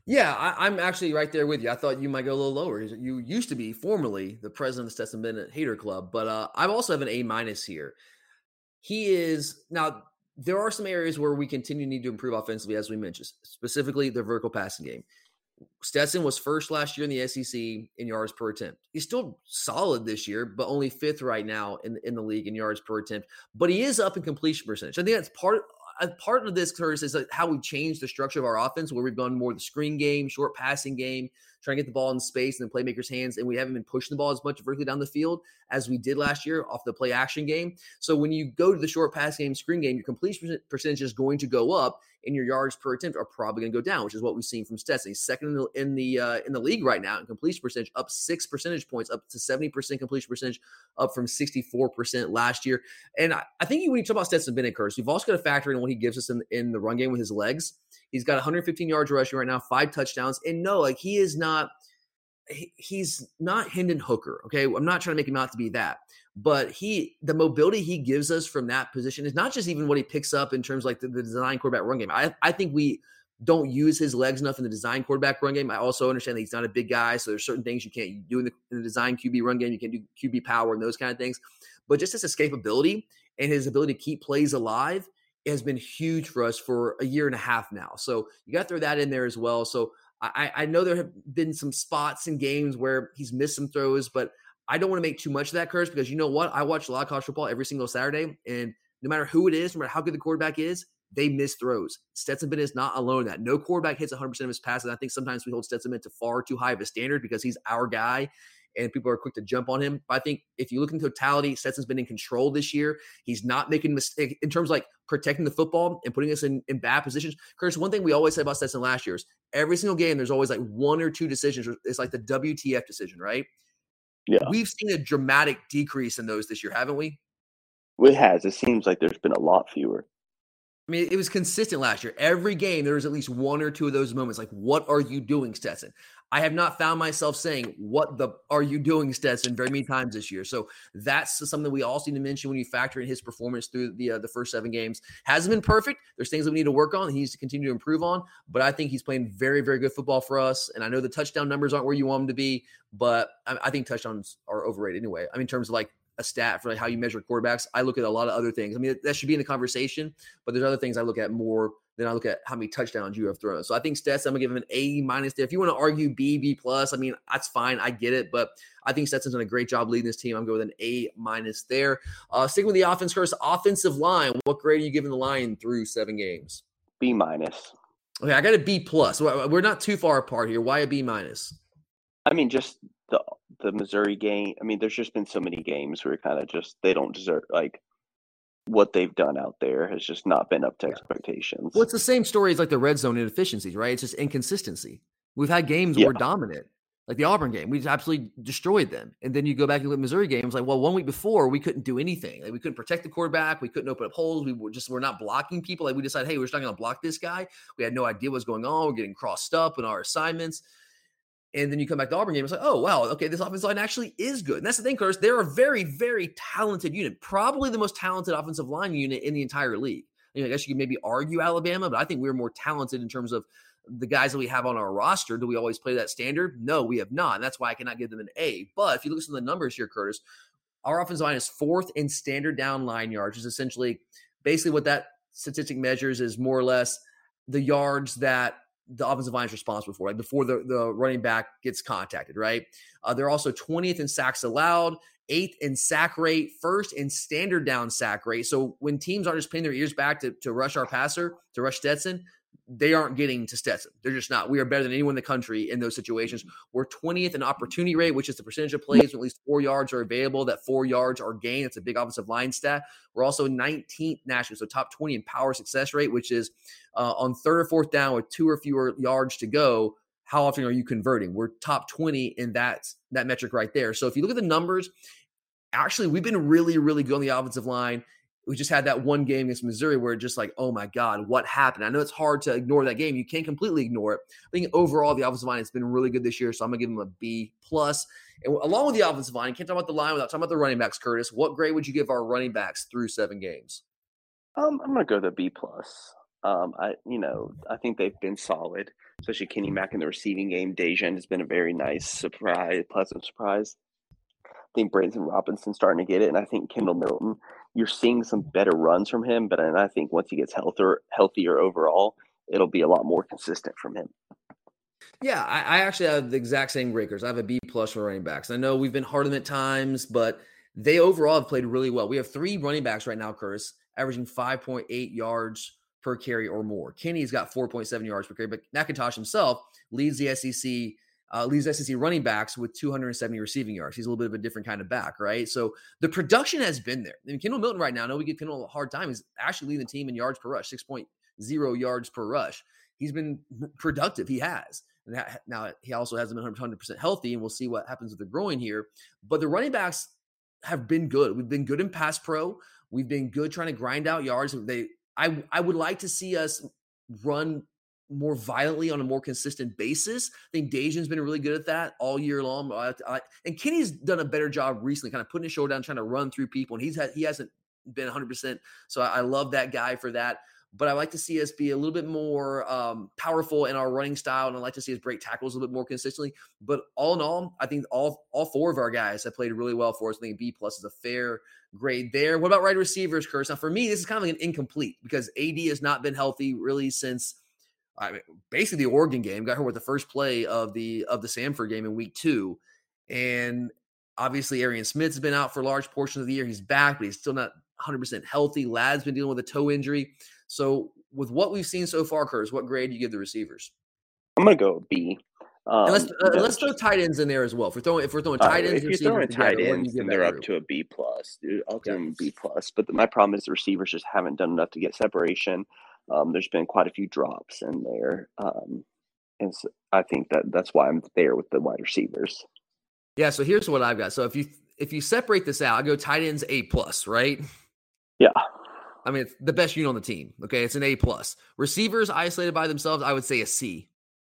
Yeah, I, am actually right there with you. I thought you might go a little lower. You used to be formerly the president of the Stetson Bennett Hater Club, but uh, I also have an A minus here he is now there are some areas where we continue to need to improve offensively, as we mentioned, specifically the vertical passing game. Stetson was first last year in the SEC in yards per attempt. He's still solid this year, but only fifth right now in, in the league in yards per attempt. But he is up in completion percentage. I think that's part a part of this, Curtis, is how we changed the structure of our offense, where we've gone more the screen game, short passing game, trying to get the ball in space and the playmakers' hands, and we haven't been pushing the ball as much vertically down the field as we did last year off the play action game. So when you go to the short pass game, screen game, your completion percentage is going to go up, and your yards per attempt are probably going to go down, which is what we've seen from Stetson. He's second in the in the, uh, in the league right now in completion percentage, up six percentage points, up to seventy percent completion percentage, up from sixty four percent last year. And I, I, think when you talk about Stetson Bennett, Curse, you've also got to factor in what he gives us in, in the run game with his legs. He's got 115 yards rushing right now, five touchdowns, and no, like he is not. He, he's not Hendon Hooker. Okay, I'm not trying to make him out to be that, but he the mobility he gives us from that position is not just even what he picks up in terms like the, the design quarterback run game. I, I think we don't use his legs enough in the design quarterback run game. I also understand that he's not a big guy, so there's certain things you can't do in the, in the design QB run game. You can do QB power and those kind of things, but just his escapability and his ability to keep plays alive has been huge for us for a year and a half now. So you got to throw that in there as well. So I, I know there have been some spots in games where he's missed some throws, but I don't want to make too much of that curse because you know what? I watch a lot of college football every single Saturday, and no matter who it is, no matter how good the quarterback is, they miss throws. Stetson Bennett is not alone in that. No quarterback hits 100% of his passes. I think sometimes we hold Stetson Bennett to far too high of a standard because he's our guy and people are quick to jump on him. But I think if you look in totality, Stetson's been in control this year. He's not making mistakes in terms of like protecting the football and putting us in, in bad positions. Curtis, one thing we always said about Stetson last year is every single game, there's always like one or two decisions. It's like the WTF decision, right? Yeah. We've seen a dramatic decrease in those this year, haven't we? It has. It seems like there's been a lot fewer. I mean, it was consistent last year. Every game, there was at least one or two of those moments. Like, what are you doing, Stetson? I have not found myself saying, What the are you doing, Stetson, very many times this year. So that's something we also need to mention when you factor in his performance through the uh, the first seven games. Hasn't been perfect. There's things that we need to work on. He needs to continue to improve on. But I think he's playing very, very good football for us. And I know the touchdown numbers aren't where you want them to be, but I, I think touchdowns are overrated anyway. I mean, in terms of like a stat for like how you measure quarterbacks, I look at a lot of other things. I mean, that should be in the conversation, but there's other things I look at more then I look at how many touchdowns you have thrown. So I think Stetson, I'm gonna give him an A minus there. If you want to argue B, B plus, I mean, that's fine. I get it. But I think Stetson's done a great job leading this team. I'm going with an A minus there. Uh sticking with the offense curse offensive line. What grade are you giving the line through seven games? B minus. Okay, I got a B plus. We're not too far apart here. Why a B minus? I mean, just the the Missouri game. I mean, there's just been so many games where kind of just they don't deserve like what they've done out there has just not been up to yeah. expectations. Well, it's the same story as like the red zone inefficiencies, right? It's just inconsistency. We've had games yeah. where we're dominant, like the Auburn game. We just absolutely destroyed them. And then you go back and look at Missouri games, like, well, one week before we couldn't do anything. Like we couldn't protect the quarterback. We couldn't open up holes. We were just we're not blocking people. Like we decided, hey, we're just not going to block this guy. We had no idea what's going on. We're getting crossed up in our assignments. And then you come back to Auburn game, it's like, oh wow, okay, this offensive line actually is good. And that's the thing, Curtis. They're a very, very talented unit, probably the most talented offensive line unit in the entire league. I, mean, I guess you could maybe argue Alabama, but I think we're more talented in terms of the guys that we have on our roster. Do we always play that standard? No, we have not. And that's why I cannot give them an A. But if you look at some of the numbers here, Curtis, our offensive line is fourth in standard down line yards, is essentially basically what that statistic measures is more or less the yards that the offensive line is responsible for, like before the, the running back gets contacted, right? Uh, they're also 20th in sacks allowed, eighth in sack rate, first in standard down sack rate. So when teams aren't just putting their ears back to, to rush our passer, to rush Stetson, they aren't getting to Stetson. They're just not. We are better than anyone in the country in those situations. We're 20th in opportunity rate, which is the percentage of plays when at least four yards are available, that four yards are gained. It's a big offensive line stat. We're also 19th nationally, so top 20 in power success rate, which is uh, on third or fourth down with two or fewer yards to go. How often are you converting? We're top 20 in that that metric right there. So if you look at the numbers, actually we've been really, really good on the offensive line we just had that one game against Missouri where just like, oh my God, what happened? I know it's hard to ignore that game. You can't completely ignore it. I think overall the offensive line has been really good this year, so I'm gonna give them a B plus. And along with the offensive line, can't talk about the line without talking about the running backs. Curtis, what grade would you give our running backs through seven games? Um, I'm gonna go the B plus. Um, I you know I think they've been solid, especially Kenny Mack in the receiving game. Daijun has been a very nice surprise, pleasant surprise. I think Branson Robinson starting to get it, and I think Kendall Milton you're seeing some better runs from him, but and I think once he gets healthier, healthier overall, it'll be a lot more consistent from him. Yeah, I, I, actually have the exact same breakers. I have a B plus for running backs. I know we've been hard on at times, but they overall have played really well. We have three running backs right now, Curtis, averaging 5.8 yards per carry or more. Kenny's got 4.7 yards per carry, but McIntosh himself leads the SEC uh, leads SEC running backs with 270 receiving yards. He's a little bit of a different kind of back, right? So the production has been there. I mean, Kendall Milton right now, I know we give Kendall a hard time. He's actually leading the team in yards per rush, 6.0 yards per rush. He's been productive. He has. And that, now he also hasn't been 100% healthy, and we'll see what happens with the growing here. But the running backs have been good. We've been good in pass pro. We've been good trying to grind out yards. They, I, I would like to see us run more violently on a more consistent basis. I think Daijun's been really good at that all year long. I, I, and Kenny's done a better job recently, kind of putting his shoulder down, trying to run through people. And he's had he hasn't been 100. percent So I, I, love that guy for that. But I like to see us be a little bit more um, powerful in our running style, and I like to see us break tackles a little bit more consistently. But all in all, I think all all four of our guys have played really well for us. I think B plus is a fair grade there. What about wide receivers, Curse? Now for me, this is kind of like an incomplete because AD has not been healthy really since I mean, basically the Oregon game. Got her with the first play of the of the Samford game in week two, and obviously Arian Smith's been out for large portions of the year. He's back, but he's still not 100 percent healthy. Ladd's been dealing with a toe injury. So with what we've seen so far, Curtis, what grade do you give the receivers? I'm gonna go B. Um, let's uh, let's throw tight ends in there as well. If we're throwing if we're throwing tight ends, uh, if you're throwing tight ends, then they're up to a B plus. Dude, I'll give them B plus. But the, my problem is the receivers just haven't done enough to get separation. Um, there's been quite a few drops in there, um, and so I think that that's why I'm there with the wide receivers. Yeah. So here's what I've got. So if you if you separate this out, I go tight ends A plus, right? Yeah. I mean, it's the best unit on the team. Okay, it's an A plus. Receivers isolated by themselves, I would say a C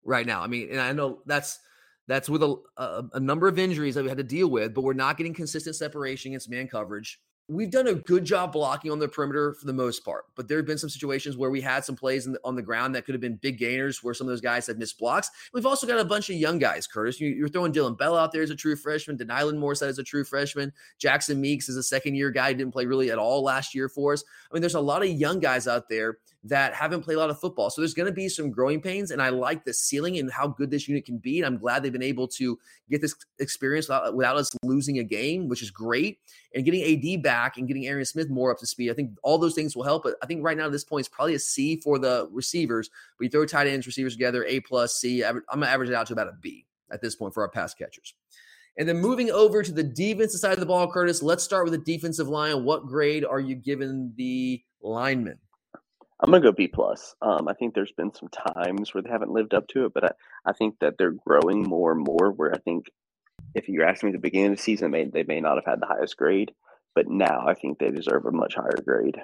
right now. I mean, and I know that's that's with a, a, a number of injuries that we had to deal with, but we're not getting consistent separation against man coverage we've done a good job blocking on the perimeter for the most part, but there have been some situations where we had some plays the, on the ground that could have been big gainers where some of those guys have missed blocks. We've also got a bunch of young guys, Curtis. You, are throwing Dillon Bell out there as a true freshman, Denylan Morris as a true freshman, Jackson Meeks is a second year guy, didn't play really at all last year for us. I mean, there's a lot of young guys out there that haven't played a lot of football. So there's going to be some growing pains. And I like the ceiling and how good this unit can be. And I'm glad they've been able to get this experience without, without us losing a game, which is great. And getting AD back and getting Arian Smith more up to speed. I think all those things will help. But I think right now at this point, it's probably a C for the receivers. But you throw tight ends, receivers together, A plus, C. I'm going to average it out to about a B at this point for our pass catchers. And then moving over to the defensive side of the ball, Curtis, let's start with the defensive line. What grade are you giving the linemen? I'm gonna go B plus. Um, I think there's been some times where they haven't lived up to it, but I, I think that they're growing more and more. Where I think if you're asking me at the beginning of the season, they, they may not have had the highest grade, but now I think they deserve a much higher grade.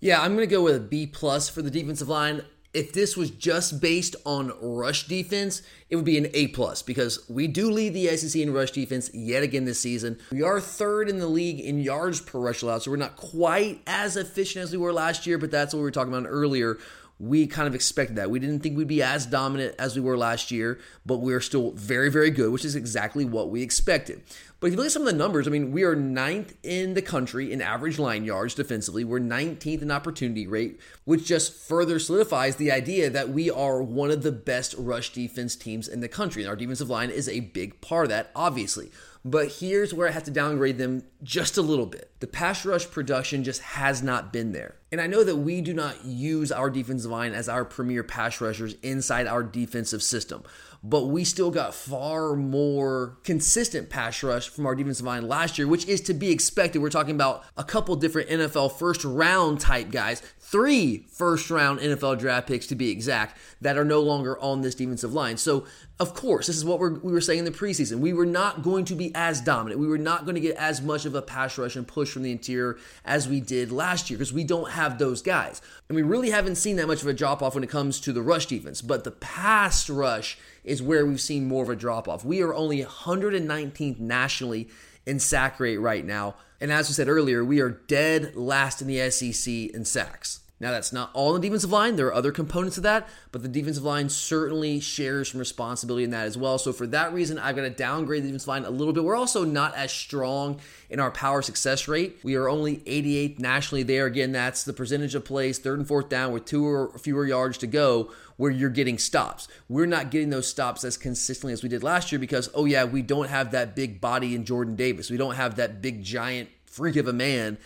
Yeah, I'm gonna go with a B plus for the defensive line if this was just based on rush defense, it would be an A plus because we do lead the SEC in rush defense yet again this season. We are third in the league in yards per rush allowed, so we're not quite as efficient as we were last year, but that's what we were talking about earlier we kind of expected that. We didn't think we'd be as dominant as we were last year, but we are still very, very good, which is exactly what we expected. But if you look at some of the numbers, I mean, we are ninth in the country in average line yards defensively. We're 19th in opportunity rate, which just further solidifies the idea that we are one of the best rush defense teams in the country. And our defensive line is a big part of that, obviously. But here's where I have to downgrade them just a little bit. The pass rush production just has not been there. And I know that we do not use our defensive line as our premier pass rushers inside our defensive system, but we still got far more consistent pass rush from our defensive line last year, which is to be expected. We're talking about a couple different NFL first round type guys three first round NFL draft picks to be exact that are no longer on this defensive line. So, of course, this is what we're, we were saying in the preseason. We were not going to be as dominant. We were not going to get as much of a pass rush and push from the interior as we did last year because we don't have those guys. And we really haven't seen that much of a drop off when it comes to the rush defense. But the pass rush is where we've seen more of a drop off. We are only 119th nationally in sack rate right now. And as we said earlier, we are dead last in the SEC in sacks. Now, that's not all the defensive line. There are other components of that, but the defensive line certainly shares some responsibility in that as well. So, for that reason, I've got to downgrade the defensive line a little bit. We're also not as strong in our power success rate. We are only 88th nationally there. Again, that's the percentage of plays, third and fourth down, with two or fewer yards to go, where you're getting stops. We're not getting those stops as consistently as we did last year because, oh, yeah, we don't have that big body in Jordan Davis. We don't have that big, giant freak of a man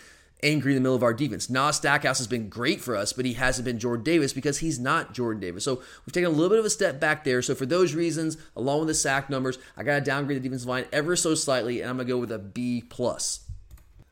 angry in the middle of our defense. Nas Stackhouse has been great for us, but he hasn't been Jordan Davis because he's not Jordan Davis. So we've taken a little bit of a step back there. So for those reasons, along with the sack numbers, I got to downgrade the defensive line ever so slightly, and I'm gonna go with a B plus.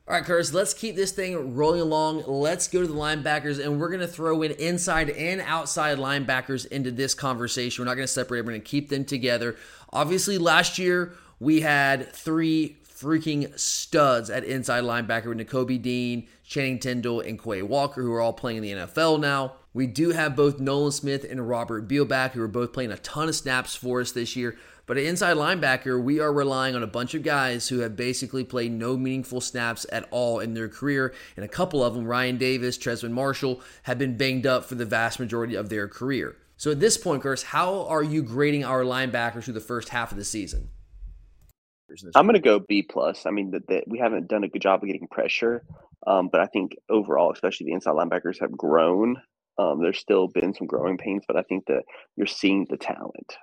All right, Curtis, let's keep this thing rolling along. Let's go to the linebackers, and we're going to throw in inside and outside linebackers into this conversation. We're not going to separate, we're going to keep them together. Obviously, last year we had three freaking studs at inside linebacker with Dean, Channing Tindall, and Quay Walker, who are all playing in the NFL now. We do have both Nolan Smith and Robert Beal back, who are both playing a ton of snaps for us this year. But at inside linebacker, we are relying on a bunch of guys who have basically played no meaningful snaps at all in their career. And a couple of them, Rian Davis, Trezmen Marshall, have been banged up for the vast majority of their career. So at this point, Curtis, how are you grading our linebackers through the first half of the season? I'm going to go B plus. I mean, that we haven't done a good job of getting pressure, um, but I think overall, especially the inside linebackers have grown. Um, there's still been some growing pains, but I think that you're seeing the talent.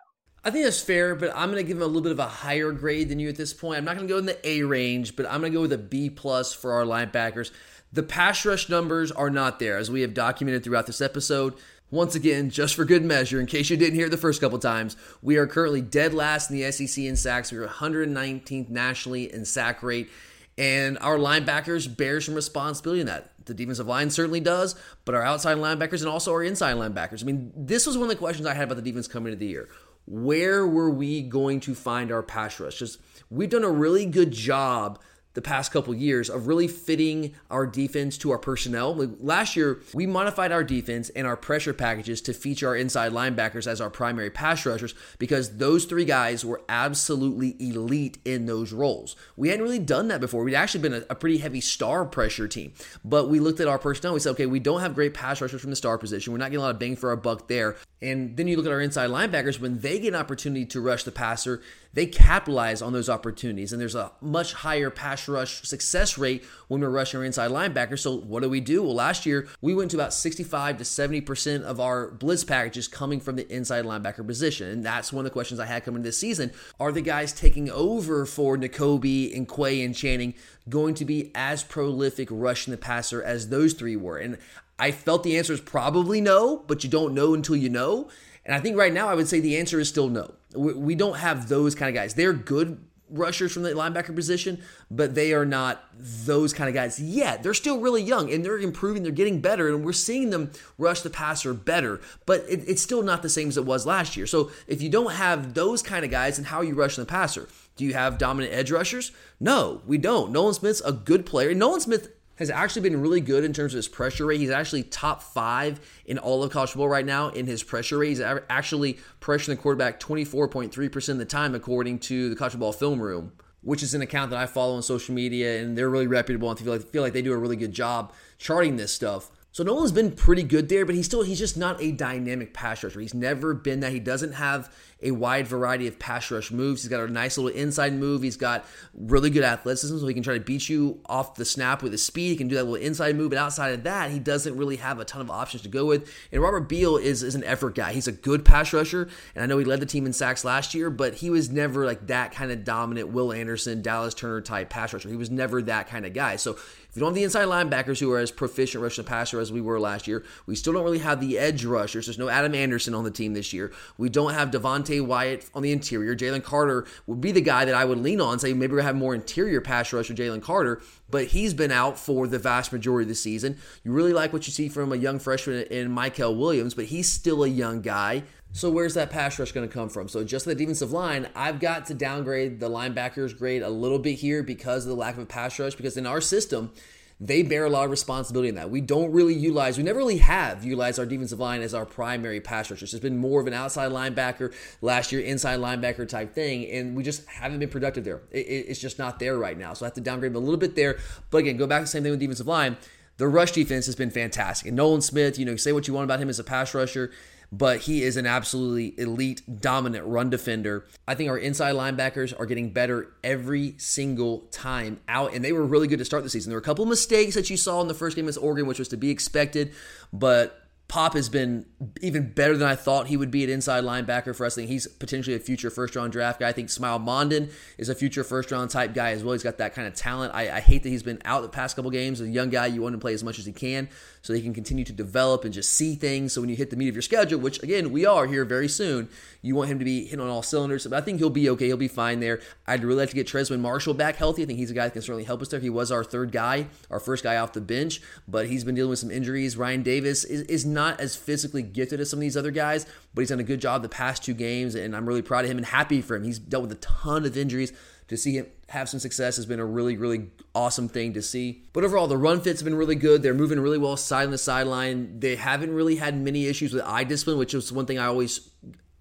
I think that's fair, but I'm going to give him a little bit of a higher grade than you at this point. I'm not going to go in the A range, but I'm going to go with a B plus for our linebackers. The pass rush numbers are not there, as we have documented throughout this episode. Once again, just for good measure, in case you didn't hear the first couple times, we are currently dead last in the SEC in sacks. We are 119th nationally in sack rate, and our linebackers bear some responsibility in that. The defensive line certainly does, but our outside linebackers and also our inside linebackers. I mean, this was one of the questions I had about the defense coming into the year. Where were we going to find our pass rush? Just we've done a really good job the past couple years of really fitting our defense to our personnel. Last year, we modified our defense and our pressure packages to feature our inside linebackers as our primary pass rushers because those three guys were absolutely elite in those roles. We hadn't really done that before. We'd actually been a, a pretty heavy star pressure team, but we looked at our personnel. We said, okay, we don't have great pass rushers from the star position. We're not getting a lot of bang for our buck there. And then you look at our inside linebackers when they get an opportunity to rush the passer they capitalize on those opportunities. And there's a much higher pass rush success rate when we're rushing our inside linebackers. So what do we do? Well, last year we went to about 65 to 70% of our blitz packages coming from the inside linebacker position. And that's one of the questions I had coming this season. Are the guys taking over for Nakobe and Quay and Channing going to be as prolific rushing the passer as those three were? And I felt the answer is probably no, but you don't know until you know. And I think right now I would say the answer is still no. We don't have those kind of guys. They're good rushers from the linebacker position, but they are not those kind of guys yet. They're still really young and they're improving, they're getting better, and we're seeing them rush the passer better, but it, it's still not the same as it was last year. So if you don't have those kind of guys, and how are you rushing the passer? Do you have dominant edge rushers? No, we don't. Nolan Smith's a good player. Nolan Smith has actually been really good in terms of his pressure rate. He's actually top five in all of college football right now in his pressure rate. He's actually pressuring the quarterback 24.3% of the time, according to the college football film room, which is an account that I follow on social media, and they're really reputable and feel like, feel like they do a really good job charting this stuff. So Nolan's been pretty good there, but he's still he's just not a dynamic pass rusher. He's never been that. He doesn't have a wide variety of pass rush moves. He's got a nice little inside move. He's got really good athleticism, so he can try to beat you off the snap with his speed. He can do that little inside move, but outside of that, he doesn't really have a ton of options to go with. And Robert Beal is, is an effort guy. He's a good pass rusher, and I know he led the team in sacks last year, but he was never like that kind of dominant Will Anderson, Dallas Turner type pass rusher. He was never that kind of guy. So if you don't have the inside linebackers who are as proficient rushing the passer as we were last year, we still don't really have the edge rushers. There's no Adam Anderson on the team this year. We don't have Devonte Wyatt on the interior. Jalen Carter would be the guy that I would lean on, say maybe we have more interior pass rush with Jalen Carter, but he's been out for the vast majority of the season. You really like what you see from a young freshman in Mykel Williams, but he's still a young guy. So where's that pass rush going to come from? So just the defensive line, I've got to downgrade the linebackers grade a little bit here because of the lack of a pass rush. Because in our system, they bear a lot of responsibility in that. We don't really utilize, we never really have utilized our defensive line as our primary pass rushers. It's been more of an outside linebacker last year, inside linebacker type thing, and we just haven't been productive there. It, it's just not there right now. So I have to downgrade them a little bit there. But again, go back to the same thing with defensive line the rush defense has been fantastic. And Nolan Smith, you know, say what you want about him as a pass rusher, but he is an absolutely elite, dominant run defender. I think our inside linebackers are getting better every single time out, and they were really good to start the season. There were a couple mistakes that you saw in the first game against Oregon, which was to be expected, but Pop has been even better than I thought he would be at inside linebacker for us. I think he's potentially a future first round draft guy. I think Smael Mondon is a future first round type guy as well. He's got that kind of talent. I, I hate that he's been out the past couple games. A young guy, you want to play as much as he can so they can continue to develop and just see things. So when you hit the meat of your schedule, which again we are here very soon, you want him to be hitting on all cylinders. But I think he'll be okay. He'll be fine there. I'd really like to get Trezmen Marshall back healthy. I think he's a guy that can certainly help us there. He was our third guy, our first guy off the bench, but he's been dealing with some injuries. Rian Davis is, is not as physically gifted as some of these other guys, but he's done a good job the past two games, and I'm really proud of him and happy for him. He's dealt with a ton of injuries to see him have some success has been a really, really awesome thing to see. But overall, the run fits have been really good. They're moving really well side on the sideline. They haven't really had many issues with eye discipline, which is one thing I always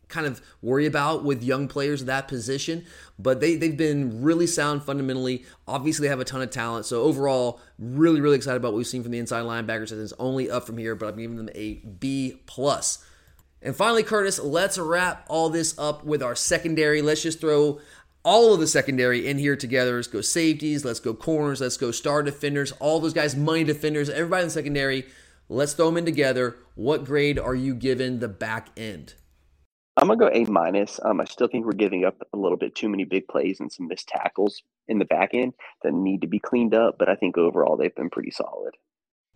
kind of worry about with young players at that position. But they, they've been really sound fundamentally. Obviously, they have a ton of talent. So overall, really, really excited about what we've seen from the inside linebackers. And it's only up from here, but I'm giving them a B plus. And finally, Curtis, let's wrap all this up with our secondary. Let's just throw all of the secondary in here together. Let's go safeties, let's go corners, let's go star defenders, all those guys, money defenders, everybody in the secondary. Let's throw them in together. What grade are you giving the back end? I'm gonna go A minus. Um, I still think we're giving up a little bit too many big plays and some missed tackles in the back end that need to be cleaned up. But I think overall they've been pretty solid.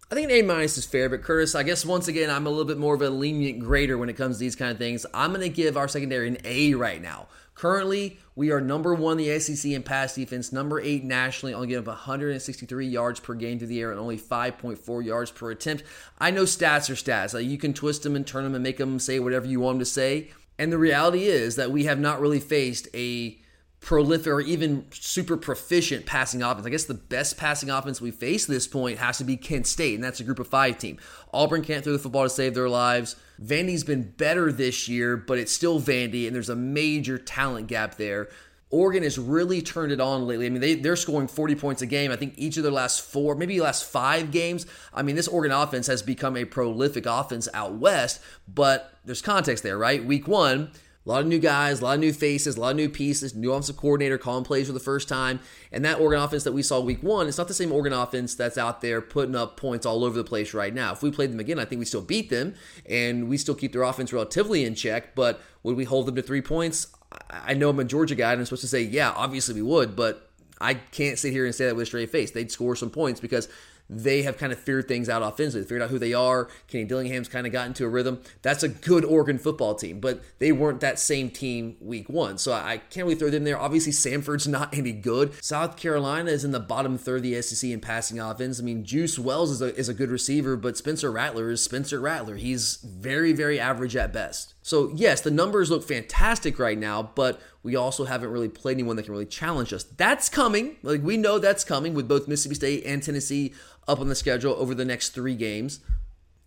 I think an A minus is fair, but Curtis, I guess once again I'm a little bit more of a lenient grader when it comes to these kind of things. I'm going to give our secondary an A right now. Currently, we are number one the SEC in pass defense, number eight nationally, only giving up 163 yards per game through the air and only 5.4 yards per attempt. I know stats are stats. Like you can twist them and turn them and make them say whatever you want them to say. And the reality is that we have not really faced a prolific or even super proficient passing offense. I guess the best passing offense we face at this point has to be Kent State, and that's a group of five team. Auburn can't throw the football to save their lives. Vandy's been better this year, but it's still Vandy, and there's a major talent gap there. Oregon has really turned it on lately. I mean, they, they're scoring 40 points a game. I think each of their last four, maybe last five games. I mean, this Oregon offense has become a prolific offense out west, but there's context there, right? Week one, a lot of new guys, a lot of new faces, a lot of new pieces, new offensive coordinator calling plays for the first time. And that Oregon offense that we saw week one, it's not the same Oregon offense that's out there putting up points all over the place right now. If we played them again, I think we still beat them and we still keep their offense relatively in check. But would we hold them to three points? I know I'm a Georgia guy and I'm supposed to say, yeah, obviously we would, but I can't sit here and say that with a straight face. They'd score some points because they have kind of figured things out offensively, figured out who they are. Kenny Dillingham's kind of gotten to a rhythm. That's a good Oregon football team, but they weren't that same team week one. So I can't really throw them there. Obviously, Samford's <laughs> not any good. South Carolina is in the bottom third of the SEC in passing offense. I mean, Juice Wells is a, is a good receiver, but Spencer Rattler is Spencer Rattler. He's very, very average at best. So, yes, the numbers look fantastic right now, but we also haven't really played anyone that can really challenge us. That's coming. Like, we know that's coming with both Mississippi State and Tennessee up on the schedule over the next three games.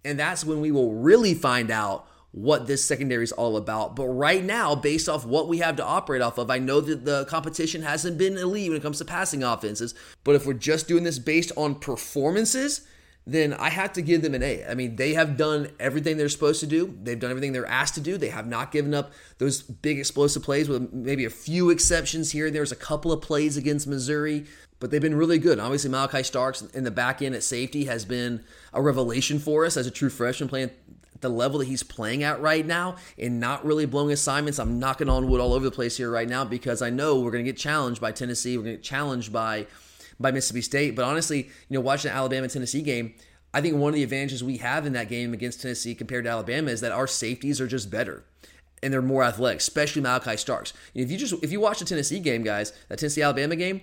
And that's when we will really find out what this secondary is all about. But right now, based off what we have to operate off of, I know that the competition hasn't been elite when it comes to passing offenses. But if we're just doing this based on performances, then I have to give them an A. I mean, they have done everything they're supposed to do. They've done everything they're asked to do. They have not given up those big explosive plays with maybe a few exceptions here. There's a couple of plays against Missouri, but they've been really good. Obviously, Malaki Starks in the back end at safety has been a revelation for us as a true freshman playing the level that he's playing at right now and not really blowing assignments. I'm knocking on wood all over the place here right now because I know we're going to get challenged by Tennessee. We're going to get challenged by by Mississippi State. But honestly, you know, watching the Alabama Tennessee game, I think one of the advantages we have in that game against Tennessee compared to Alabama is that our safeties are just better and they're more athletic, especially Malaki Starks. If you just if you watch the Tennessee game, guys, that Tennessee Alabama game,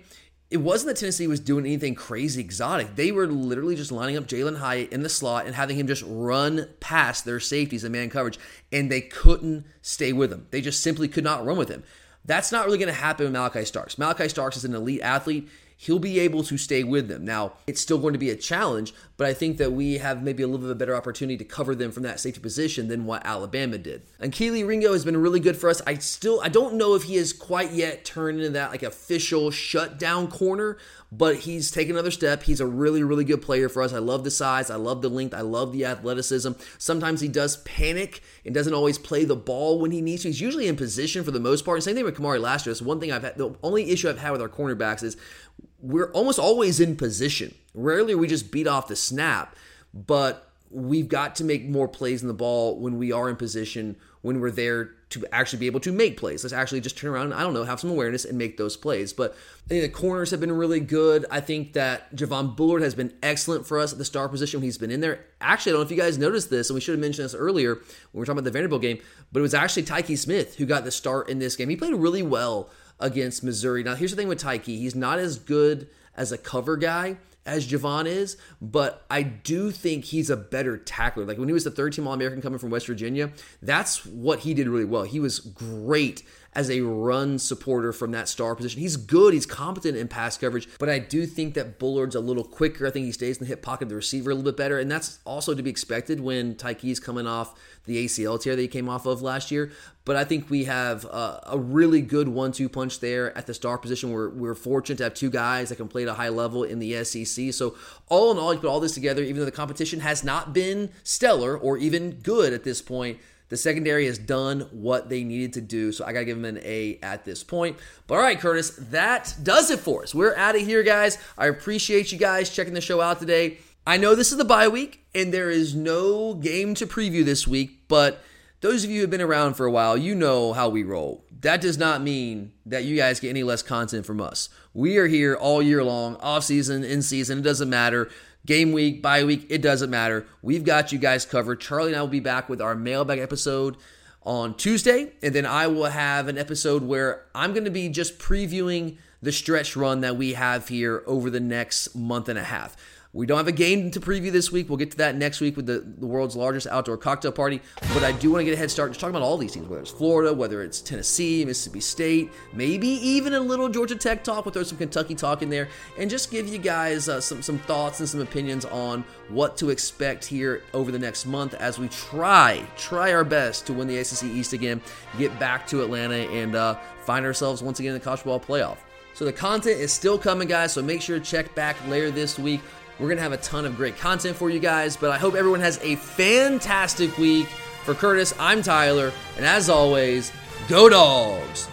it wasn't that Tennessee was doing anything crazy exotic. They were literally just lining up Jalin Hyatt in the slot and having him just run past their safeties and man coverage, and they couldn't stay with him. They just simply could not run with him. That's not really going to happen with Malaki Starks. Malaki Starks is an elite athlete. He'll be able to stay with them. Now, it's still going to be a challenge, but I think that we have maybe a little bit of a better opportunity to cover them from that safety position than what Alabama did. And Kelee Ringo has been really good for us. I still I don't know if he has quite yet turned into that like official shutdown corner, but he's taken another step. He's a really, really good player for us. I love the size, I love the length, I love the athleticism. Sometimes he does panic and doesn't always play the ball when he needs to. He's usually in position for the most part. And same thing with Kamari last year. That's one thing I've had. The only issue I've had with our cornerbacks is we're almost always in position. Rarely we just beat off the snap, but we've got to make more plays in the ball when we are in position, when we're there to actually be able to make plays. Let's actually just turn around and, I don't know, have some awareness and make those plays. But I think the corners have been really good. I think that Javon Bullard has been excellent for us at the star position when he's been in there. Actually, I don't know if you guys noticed this, and we should have mentioned this earlier when we were talking about the Vanderbilt game, but it was actually Tykee Smith who got the start in this game. He played really well against Missouri. Now, here's the thing with Tyke. he's not as good as a cover guy as Javon is, but I do think he's a better tackler. Like when he was the third team All American coming from West Virginia, that's what he did really well. He was great as a run supporter from that star position. He's good, he's competent in pass coverage, but I do think that Bullard's a little quicker. I think he stays in the hip pocket of the receiver a little bit better, and that's also to be expected when Tykee's coming off the ACL tear that he came off of last year. But I think we have a, a really good one-two punch there at the star position. We're, we're fortunate to have two guys that can play at a high level in the SEC. So all in all, you put all this together, even though the competition has not been stellar or even good at this point, the secondary has done what they needed to do, so I got to give them an A at this point. But all right, Curtis, that does it for us. We're out of here, guys. I appreciate you guys checking the show out today. I know this is the bye week, and there is no game to preview this week, but those of you who have been around for a while, you know how we roll. That does not mean that you guys get any less content from us. We are here all year long, off season, in season, it doesn't matter game week, bye week, it doesn't matter. We've got you guys covered. Charlie and I will be back with our mailbag episode on Tuesday, and then I will have an episode where I'm going to be just previewing the stretch run that we have here over the next month and a half. We don't have a game to preview this week. We'll get to that next week with the, the world's largest outdoor cocktail party. But I do want to get a head start just talking about all these teams, whether it's Florida, whether it's Tennessee, Mississippi State, maybe even a little Georgia Tech talk. We'll throw some Kentucky talk in there and just give you guys uh, some, some thoughts and some opinions on what to expect here over the next month as we try, try our best to win the SEC East again, get back to Atlanta, and uh, find ourselves once again in the college football playoff. So the content is still coming, guys. So make sure to check back later this week. We're going to have a ton of great content for you guys, but I hope everyone has a fantastic week. For Curtis, I'm Tyler, and as always, go dogs!